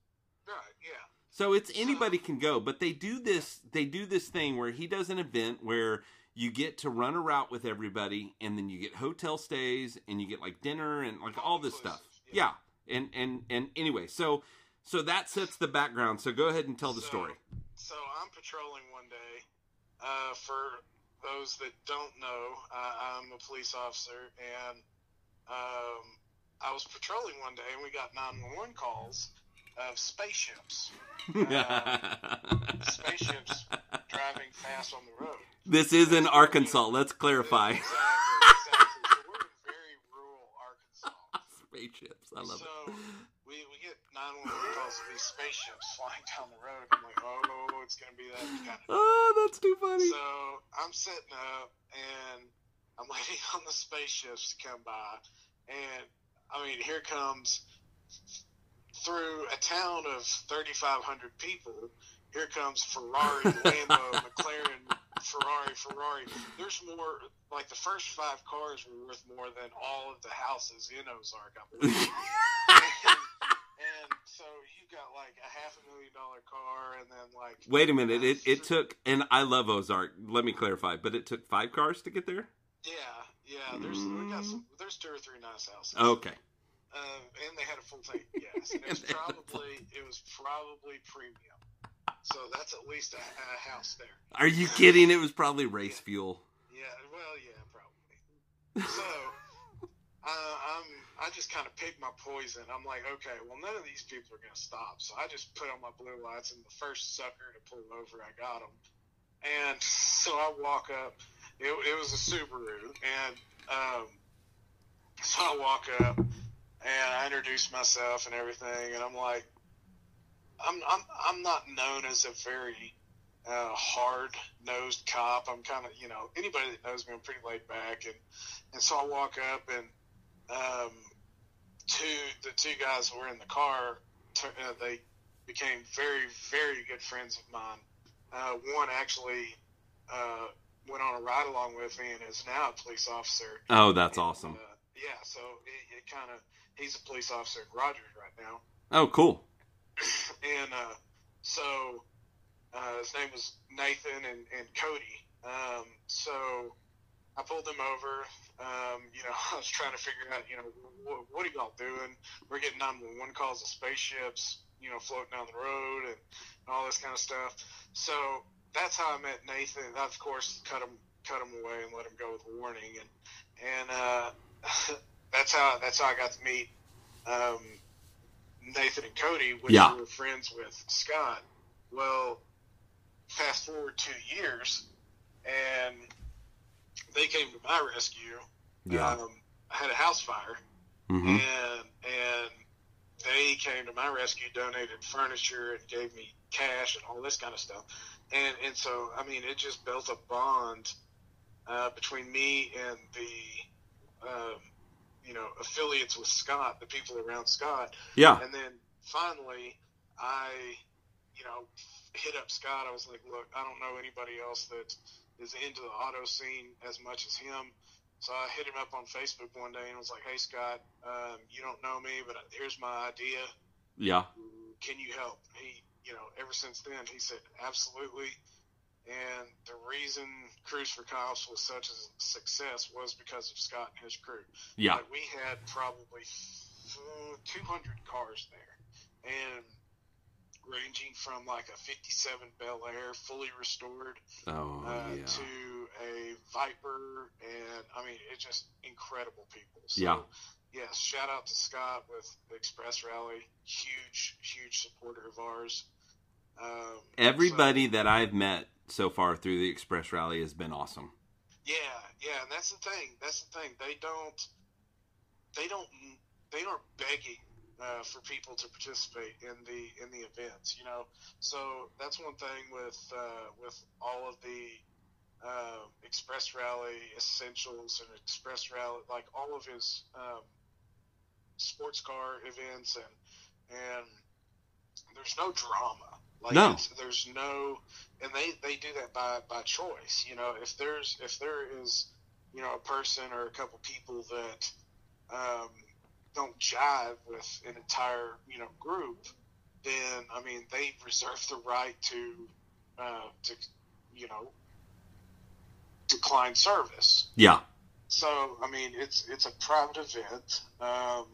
Speaker 3: right, yeah.
Speaker 1: So it's anybody can go, but they do this they do this thing where he does an event where you get to run a route with everybody and then you get hotel stays and you get like dinner and like all this stuff. Yeah.
Speaker 3: Yeah.
Speaker 1: And and and anyway, so so that sets the background. So go ahead and tell the
Speaker 3: So-
Speaker 1: story.
Speaker 3: So I'm patrolling one day. Uh, for those that don't know, uh, I'm a police officer, and um, I was patrolling one day, and we got 911 calls of spaceships, spaceships driving fast on the road.
Speaker 1: this is in Arkansas. Let's clarify.
Speaker 3: Exactly, exactly. So we're in very rural Arkansas.
Speaker 1: Spaceships. I love
Speaker 3: so
Speaker 1: it.
Speaker 3: We, we get 911 calls of these spaceships flying down the road. I'm like, oh, it's going to be that kind of
Speaker 1: Oh, that's too funny.
Speaker 3: So I'm sitting up and I'm waiting on the spaceships to come by. And I mean, here comes through a town of 3,500 people. Here comes Ferrari, Lambo, McLaren, Ferrari, Ferrari. There's more, like the first five cars were worth more than all of the houses in Ozark, I believe. so you got like a half a million dollar car and then like.
Speaker 1: Wait a minute. It it took and I love Ozark. Let me clarify, but it took five cars to get there.
Speaker 3: Yeah, yeah. There's we got some. There's two or three nice houses.
Speaker 1: Okay.
Speaker 3: Um, and they had a full tank. Yes, and it was
Speaker 1: And they had a full
Speaker 3: probably it was probably premium. So that's at least a, a house there.
Speaker 1: Are you kidding? It was probably race fuel.
Speaker 3: Yeah. Well, yeah, probably. So uh, I'm I just kind of picked my poison. I'm like, okay, well, none of these people are gonna stop. So I just put on my blue lights, and the first sucker to pull over, I got him. And so I walk up. It, it was a Subaru, and um, so I walk up and I introduce myself and everything, and I'm like, I'm I'm I'm not known as a very uh, hard nosed cop. I'm kind of you know anybody that knows me, I'm pretty laid back, and and so I walk up and um, two the two guys who were in the car, uh, they became very very good friends of mine. Uh, one actually uh, went on a ride along with me and is now a police officer.
Speaker 1: Oh, that's
Speaker 3: And,
Speaker 1: awesome.
Speaker 3: Uh, yeah, so it, it kind of he's a police officer in Rogers right now,
Speaker 1: Oh, cool.
Speaker 3: and uh, so uh, his name was Nathan and, and Cody. Um, so I pulled them over. Um, you know, I was trying to figure out, you know, what, what are y'all doing? We're getting 911 calls of spaceships, you know, floating down the road and all this kind of stuff. So that's how I met Nathan. I, of course, cut him cut him away and let him go with a warning, and and uh, that's how that's how I got to meet um, Nathan and Cody, which
Speaker 1: Yeah.
Speaker 3: were friends with Scott. Well, fast forward two years, and they came to my rescue.
Speaker 1: Yeah.
Speaker 3: Um, I had a house fire,
Speaker 1: hmm
Speaker 3: and and they came to my rescue, donated furniture, and gave me cash and all this kind of stuff. And and so I mean, it just built a bond uh, between me and the um, you know affiliates with Scott, the people around Scott.
Speaker 1: Yeah.
Speaker 3: And then finally, I you know hit up Scott. I was like, look, I don't know anybody else that is into the auto scene as much as him. So I hit him up on Facebook one day and was like, "Hey Scott, um, you don't know me, but here's my idea.
Speaker 1: Yeah.
Speaker 3: Can you help?" He, you know, ever since then, he said, "Absolutely." And the reason Cruise for Cops was such a success was because of Scott and his crew.
Speaker 1: Yeah.
Speaker 3: Like we had probably uh, 200 cars there, and ranging from like a 57 Bel Air fully restored
Speaker 1: Oh
Speaker 3: uh,
Speaker 1: yeah.
Speaker 3: to a Viper, and I mean, it's just incredible people. So,
Speaker 1: Yeah.
Speaker 3: Yes, shout out to Scott with the Express Rally, huge, huge supporter of ours. Um,
Speaker 1: Everybody that I've met so far through the Express Rally has been awesome.
Speaker 3: yeah, yeah, and that's the thing. That's the thing. They don't, they don't, they aren't begging uh, for people to participate in the in the events. You know, so that's one thing with uh, with all of the uh, Express Rally essentials and Express Rally, like all of his um, sports car events, and and there's no drama. Like
Speaker 1: No.
Speaker 3: there's no, and they they do that by by choice. You know, if there's if there is, you know, a person or a couple people that um, don't jive with an entire you know group, then I mean they reserve the right to uh, to you know decline service.
Speaker 1: Yeah.
Speaker 3: So I mean, it's it's a private event, um,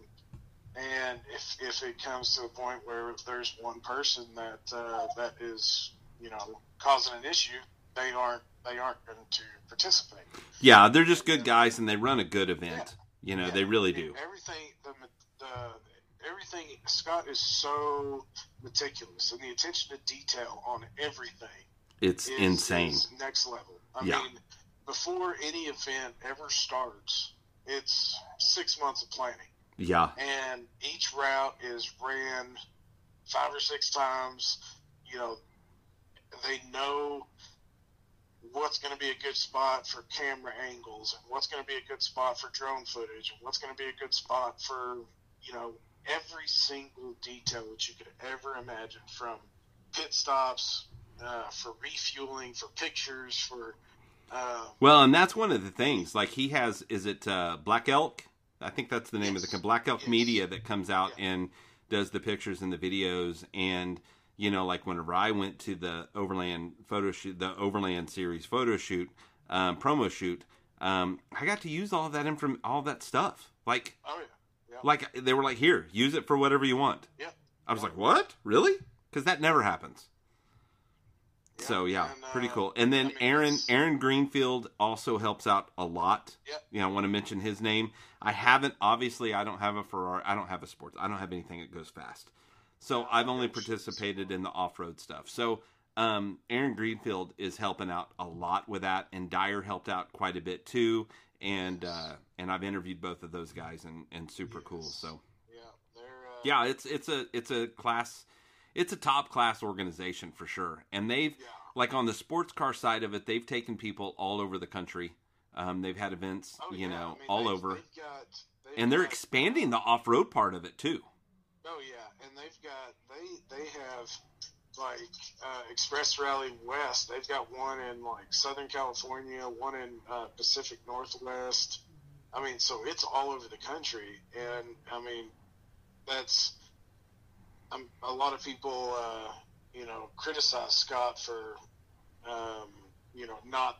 Speaker 3: and if if it comes to a point where there's one person that uh, that is you know causing an issue, they aren't they aren't going to participate.
Speaker 1: Yeah, they're just good guys and they run a good event. You know,
Speaker 3: Yeah,
Speaker 1: they really do.
Speaker 3: Everything the, the everything Scott is so meticulous, and the attention to detail on everything
Speaker 1: It's
Speaker 3: is,
Speaker 1: insane.
Speaker 3: is next level. I
Speaker 1: Yeah.
Speaker 3: mean, before any event ever starts, it's six months of planning,
Speaker 1: Yeah.
Speaker 3: and each route is ran five or six times. You know, they know what's going to be a good spot for camera angles, and what's going to be a good spot for drone footage, and what's going to be a good spot for you know every single detail that you could ever imagine, from pit stops uh, for refueling, for pictures, for uh,
Speaker 1: Well, and that's one of the things. Like he has, is it uh, Black Elk? I think that's the name of the Black Elk
Speaker 3: Yes.
Speaker 1: Media that comes out
Speaker 3: Yeah.
Speaker 1: and does the pictures and the videos. And you know, like whenever I went to the Overland photo shoot, the Overland series photo shoot, um, promo shoot, um, I got to use all of that inform- all that stuff. Like,
Speaker 3: oh yeah, yeah,
Speaker 1: like they were like, here, use it for whatever you want.
Speaker 3: yeah.
Speaker 1: I was like, what? Really? Because that never happens. So yeah,
Speaker 3: and, uh,
Speaker 1: pretty cool. And then
Speaker 3: I mean,
Speaker 1: Aaron
Speaker 3: it's-
Speaker 1: Aaron Greenfield also helps out a lot.
Speaker 3: Yeah.
Speaker 1: You know, I want to mention his name. I haven't obviously I don't have a Ferrari. I don't have a sports. I don't have anything that goes fast. So I've only participated in the off road stuff. So um, Aaron Greenfield is helping out a lot with that, and Dyer helped out quite a bit too. And uh, and I've interviewed both of those guys, and and super cool. So
Speaker 3: Yeah, they're uh,
Speaker 1: yeah, it's it's a it's a class, it's a top class organization for sure. And they've
Speaker 3: yeah.
Speaker 1: like on the sports car side of it, they've taken people all over the country. Um, they've had events,
Speaker 3: Oh,
Speaker 1: you
Speaker 3: yeah.
Speaker 1: know,
Speaker 3: I mean,
Speaker 1: all
Speaker 3: they've-
Speaker 1: over,
Speaker 3: they've got, they've
Speaker 1: and they're
Speaker 3: got,
Speaker 1: expanding the off road part of it too.
Speaker 3: Oh yeah, and they've got they they have like uh, Express Rally West. They've got one in like Southern California, one in uh, Pacific Northwest. I mean, so it's all over the country, and I mean, that's um, a lot of people, uh, you know, criticize Scott for, um, you know, not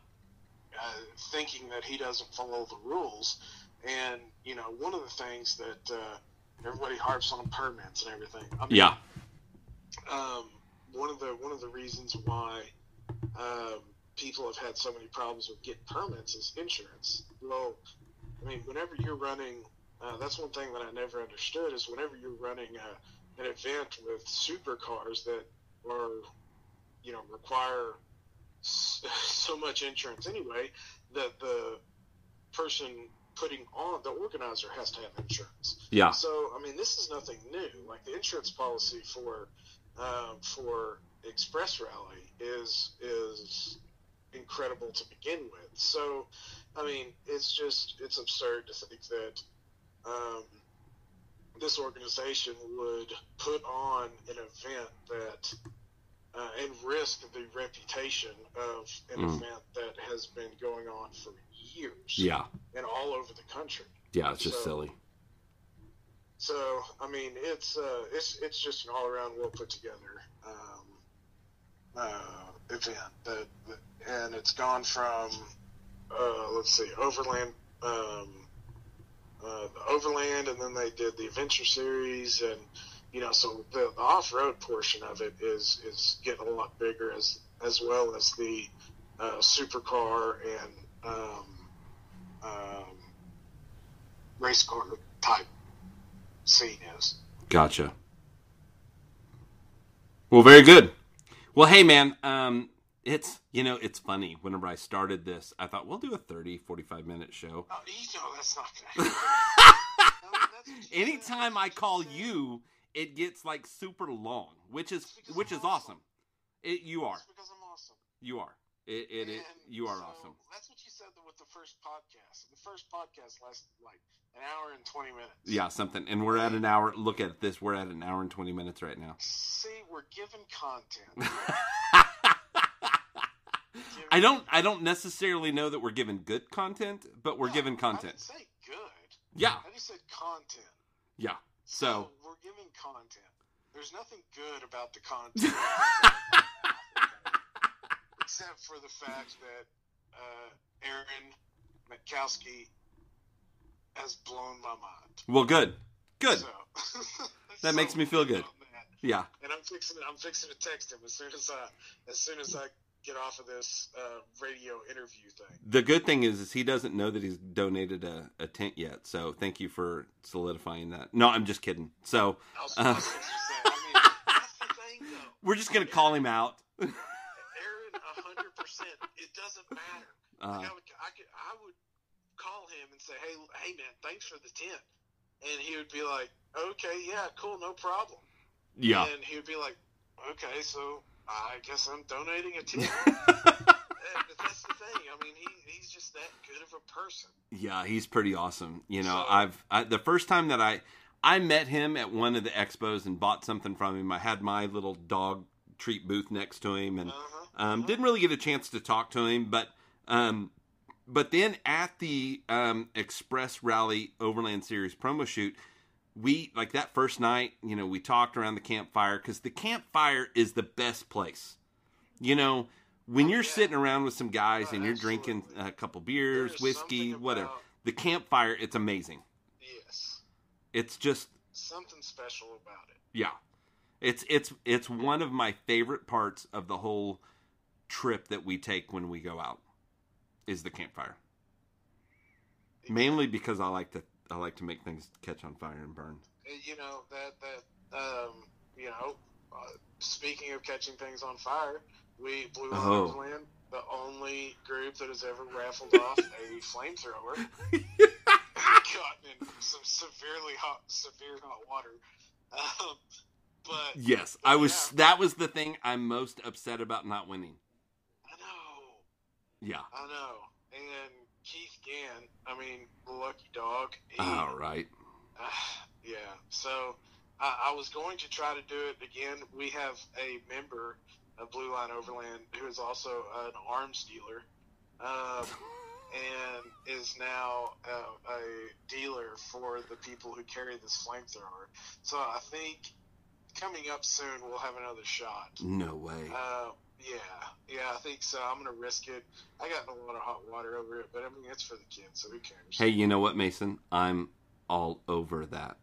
Speaker 3: uh, thinking that he doesn't follow the rules, and you know, one of the things that uh, everybody harps on permits and everything. I mean,
Speaker 1: Yeah,
Speaker 3: um, one of the one of the reasons why um, people have had so many problems with getting permits is insurance. Well, I mean, whenever you're running, uh, that's one thing that I never understood is whenever you're running uh, an event with supercars that are, you know, require so much insurance anyway, that the person putting on the organizer has to have insurance.
Speaker 1: yeah,
Speaker 3: So, I mean, this is nothing new. Like the insurance policy for um, for Express Rally is is incredible to begin with. So, I mean, it's just it's absurd to think that um, this organization would put on an event that uh, and risk the reputation of an
Speaker 1: Mm.
Speaker 3: event that has been going on for years
Speaker 1: Yeah,
Speaker 3: and all over the country.
Speaker 1: yeah, it's just
Speaker 3: So-
Speaker 1: silly.
Speaker 3: So I mean, it's uh, it's it's just an all around well put together um, uh, event that, that, and it's gone from uh, let's see, Overland, um, uh, the Overland, and then they did the Adventure Series, and you know, so the, the off road portion of it is is getting a lot bigger as as well as the uh, supercar and um, um, race car type scene is.
Speaker 1: Gotcha. Well, very good. Well, hey, man, um, it's, you know, it's funny. Whenever I started this, I thought we'll do a 30, 45 minute show.
Speaker 3: Oh, you know that's not happen.
Speaker 1: Anytime I call you, it gets like super long, which is, which
Speaker 3: I'm
Speaker 1: is
Speaker 3: awesome.
Speaker 1: awesome. It, you are.
Speaker 3: It's because I'm awesome.
Speaker 1: You are. It, it, it, you are
Speaker 3: so
Speaker 1: awesome.
Speaker 3: That's what with the first podcast. The first podcast lasted like an hour and twenty minutes.
Speaker 1: Yeah, something. And we're at an hour. Look at this. We're at an hour and 20 minutes right now.
Speaker 3: See, we're given content. Given-
Speaker 1: I don't. I don't necessarily know that we're given good content, but we're
Speaker 3: No,
Speaker 1: given
Speaker 3: I
Speaker 1: content.
Speaker 3: didn't say good.
Speaker 1: Yeah,
Speaker 3: I just said content.
Speaker 1: yeah. So
Speaker 3: we're giving content. There's nothing good about the content, except for the fact that uh, Aaron Matkowski has blown my mind.
Speaker 1: well, good, good.
Speaker 3: So,
Speaker 1: That makes me feel good. Yeah,
Speaker 3: And I'm fixing. I'm fixing to text him as soon as I as soon as I get off of this uh, radio interview thing.
Speaker 1: the good thing is, is he doesn't know that he's donated a, a tent yet. So thank you for solidifying that. No, I'm just kidding. So Uh.
Speaker 3: I'll fix it. I mean, thing,
Speaker 1: we're just gonna call him out.
Speaker 3: Aaron, hundred percent. It doesn't matter.
Speaker 1: Uh,
Speaker 3: Like I would, I could, I would call him and say, "Hey, hey, man, thanks for the tent," and he would be like, "Okay, yeah, cool, no problem."
Speaker 1: yeah.
Speaker 3: And he would be like, "Okay, so I guess I'm donating a tent." That's the thing. I mean, he, he's just that good of a person.
Speaker 1: Yeah, he's pretty awesome. You know,
Speaker 3: So-
Speaker 1: I've I, the first time that I I met him at one of the expos and bought something from him. I had my little dog treat booth next to him, and
Speaker 3: Uh-huh.
Speaker 1: um, didn't really get a chance to talk to him. But um, but then at the um, Express Rally Overland Series promo shoot, we like that first night. You know, we talked around the campfire because the campfire is the best place. You know. When
Speaker 3: Oh,
Speaker 1: you're
Speaker 3: yeah.
Speaker 1: sitting around with some guys
Speaker 3: Oh,
Speaker 1: and you're drinking a couple beers,
Speaker 3: There's
Speaker 1: whiskey, whatever,
Speaker 3: about-
Speaker 1: the campfire it's amazing
Speaker 3: Yes,
Speaker 1: it's just
Speaker 3: something special about it.
Speaker 1: yeah it's it's it's one of my favorite parts of the whole trip that we take when we go out is the campfire mainly because i like to i like to make things catch on fire and burn
Speaker 3: you know that that um, you know. Uh, speaking of catching things on fire, we Blue Line
Speaker 1: Oh.
Speaker 3: Overland, the only group that has ever raffled off a flamethrower, gotten in some severely hot, severe hot water. Um, but
Speaker 1: yes i was
Speaker 3: Yeah.
Speaker 1: that was the thing i'm most upset about not winning yeah
Speaker 3: I know. And Keith Gann, I mean, the lucky dog. He,
Speaker 1: all right
Speaker 3: yeah. So I, I was going to try to do it again. We have a member of Blue Line Overland who is also an arms dealer, um, and is now uh, a dealer for the people who carry this flamethrower. So I think coming up soon we'll have another shot.
Speaker 1: no way
Speaker 3: Uh, yeah, yeah, I think so. I'm gonna risk it. I got a lot of hot water over it, but I mean it's for the kids, so who cares?
Speaker 1: hey you know what mason i'm all over that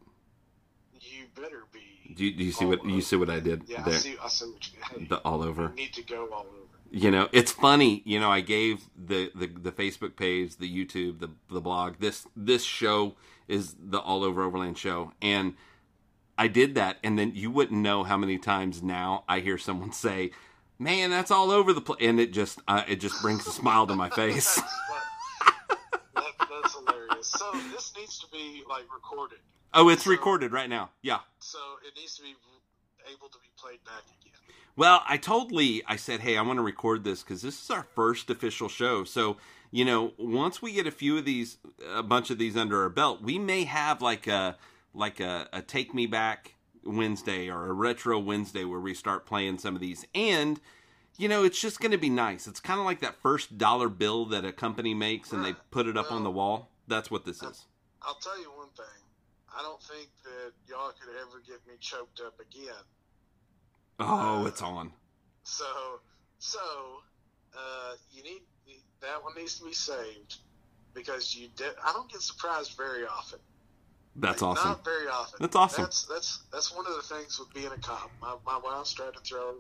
Speaker 3: you better be.
Speaker 1: do you, do you see what you see what i did
Speaker 3: Yeah, I see. I see what you. Hey,
Speaker 1: the all over
Speaker 3: you need to go all over.
Speaker 1: you know it's funny you know i gave the the, the facebook page the youtube the, the blog this this show is the all over overland show and i did that and then you wouldn't know how many times now i hear someone say man that's all over the place and it just uh, it just brings a smile to my face
Speaker 3: That's, that, that's hilarious. So this needs to be like recorded.
Speaker 1: oh it's recorded right now yeah
Speaker 3: So it needs to be able to be played back again.
Speaker 1: Well, I told Lee, I said, hey, I want to record this because this is our first official show. So, you know, once we get a few of these, a bunch of these under our belt, we may have like a, like a, a Take Me Back Wednesday or a Retro Wednesday where we start playing some of these. And, you know, it's just going to be nice. It's kind of like that first dollar bill that a company makes and they put it up on the wall. That's what this is.
Speaker 3: I'll tell you one thing. I don't think that y'all could ever get me choked up again.
Speaker 1: Oh, it's on.
Speaker 3: So, so uh, you need that one needs to be saved because you did. I don't get surprised very often.
Speaker 1: That's
Speaker 3: Like,
Speaker 1: awesome.
Speaker 3: Not very often.
Speaker 1: That's awesome.
Speaker 3: That's that's that's one of the things with being a cop. My my wife's tried to throw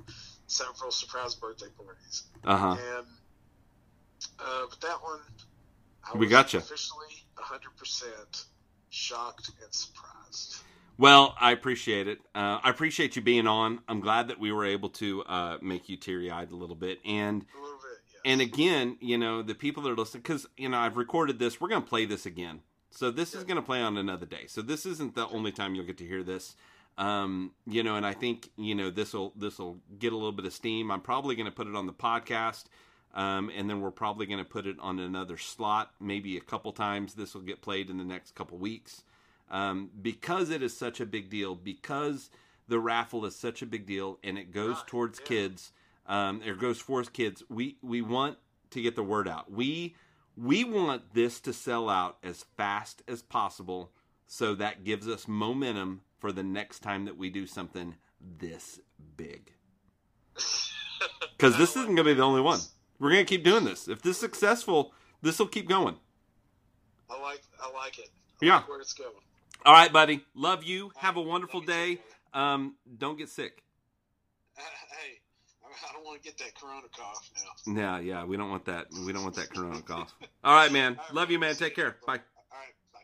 Speaker 3: several surprise birthday parties,
Speaker 1: Uh huh.
Speaker 3: and uh, but that one, I
Speaker 1: We
Speaker 3: got
Speaker 1: gotcha.
Speaker 3: officially hundred percent shocked and surprised.
Speaker 1: Well, I appreciate it. Uh, I appreciate you being on. I'm glad that we were able to uh, make you teary eyed a little bit. And
Speaker 3: A little bit, yes.
Speaker 1: and again, you know, the people that are listening, because you know, I've recorded this. We're going to play this again. So this is going to play on another day. So this isn't the only time you'll get to hear this. Um, you know, and I think you know this will this will get a little bit of steam. I'm probably going to put it on the podcast. Um, and then we're probably going to put it on another slot, maybe a couple times. This will get played in the next couple weeks um, because it is such a big deal. Because the raffle is such a big deal, and it goes
Speaker 3: Right,
Speaker 1: towards
Speaker 3: yeah.
Speaker 1: kids. Um, it goes for kids. We we want to get the word out. We we want this to sell out as fast as possible, so that gives us momentum for the next time that we do something this big. Because this isn't going to be the only one. We're going to keep doing this. If this is successful, this will keep going.
Speaker 3: I like I like it. I
Speaker 1: Yeah.
Speaker 3: like where it's going.
Speaker 1: All right, buddy. Love you. Have a wonderful day. Um, don't get sick.
Speaker 3: I- don't want to get that corona cough now.
Speaker 1: Yeah, yeah. We don't want that. We don't want that corona cough. All right, man.
Speaker 3: All right,
Speaker 1: Love you, man. Take care. Bye.
Speaker 3: All right, bye.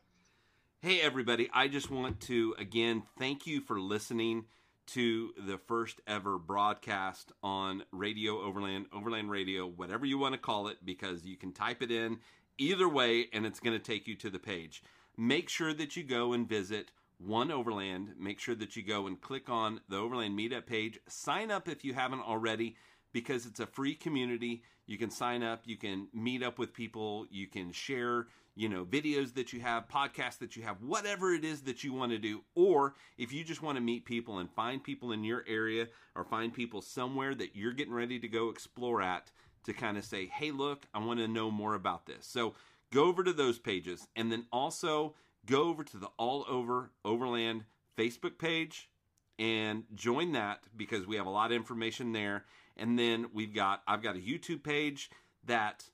Speaker 1: Hey, everybody. I just want to, again, thank you for listening to the first ever broadcast on Radio Overland, Overland Radio, whatever you want to call it, because you can type it in either way and it's going to take you to the page. Make sure that you go and visit One Overland. Make sure that you go and click on the Overland Meetup page. Sign up if you haven't already because it's a free community. You can sign up, you can meet up with people, you can share, you know, videos that you have, podcasts that you have, whatever it is that you want to do. Or if you just want to meet people and find people in your area or find people somewhere that you're getting ready to go explore at to kind of say, hey, look, I want to know more about this. So go over to those pages and then also go over to the All Over Overland Facebook page and join that because we have a lot of information there. And then we've got I've got a YouTube page that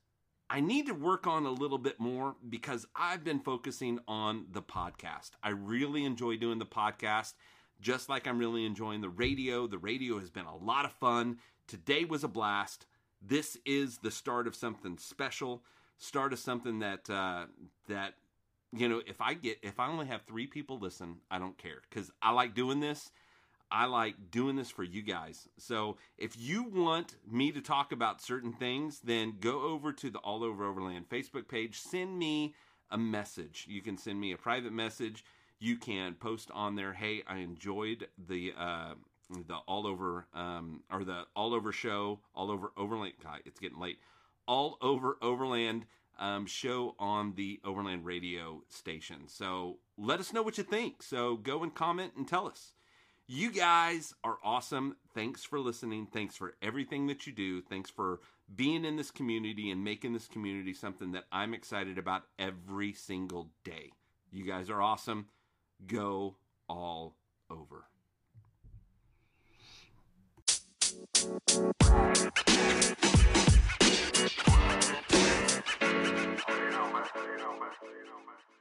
Speaker 1: I need to work on a little bit more because I've been focusing on the podcast. I really enjoy doing the podcast, just like I'm really enjoying the radio. The radio has been a lot of fun. Today was a blast. This is the start of something special, start of something that uh, that you know. If I get if I only have three people listen, I don't care because I like doing this. I like doing this for you guys. So if you want me to talk about certain things, then go over to the All Over Overland Facebook page. Send me a message. You can send me a private message. You can post on there, hey, I enjoyed the uh, the all over um, or the all over show, all over Overland. God, it's getting late. All over Overland um, show on the Overland radio station. So let us know what you think. So go and comment and tell us. You guys are awesome. Thanks for listening. Thanks for everything that you do. Thanks for being in this community and making this community something that I'm excited about every single day. You guys are awesome. Go all over.
Speaker 4: Man. You know,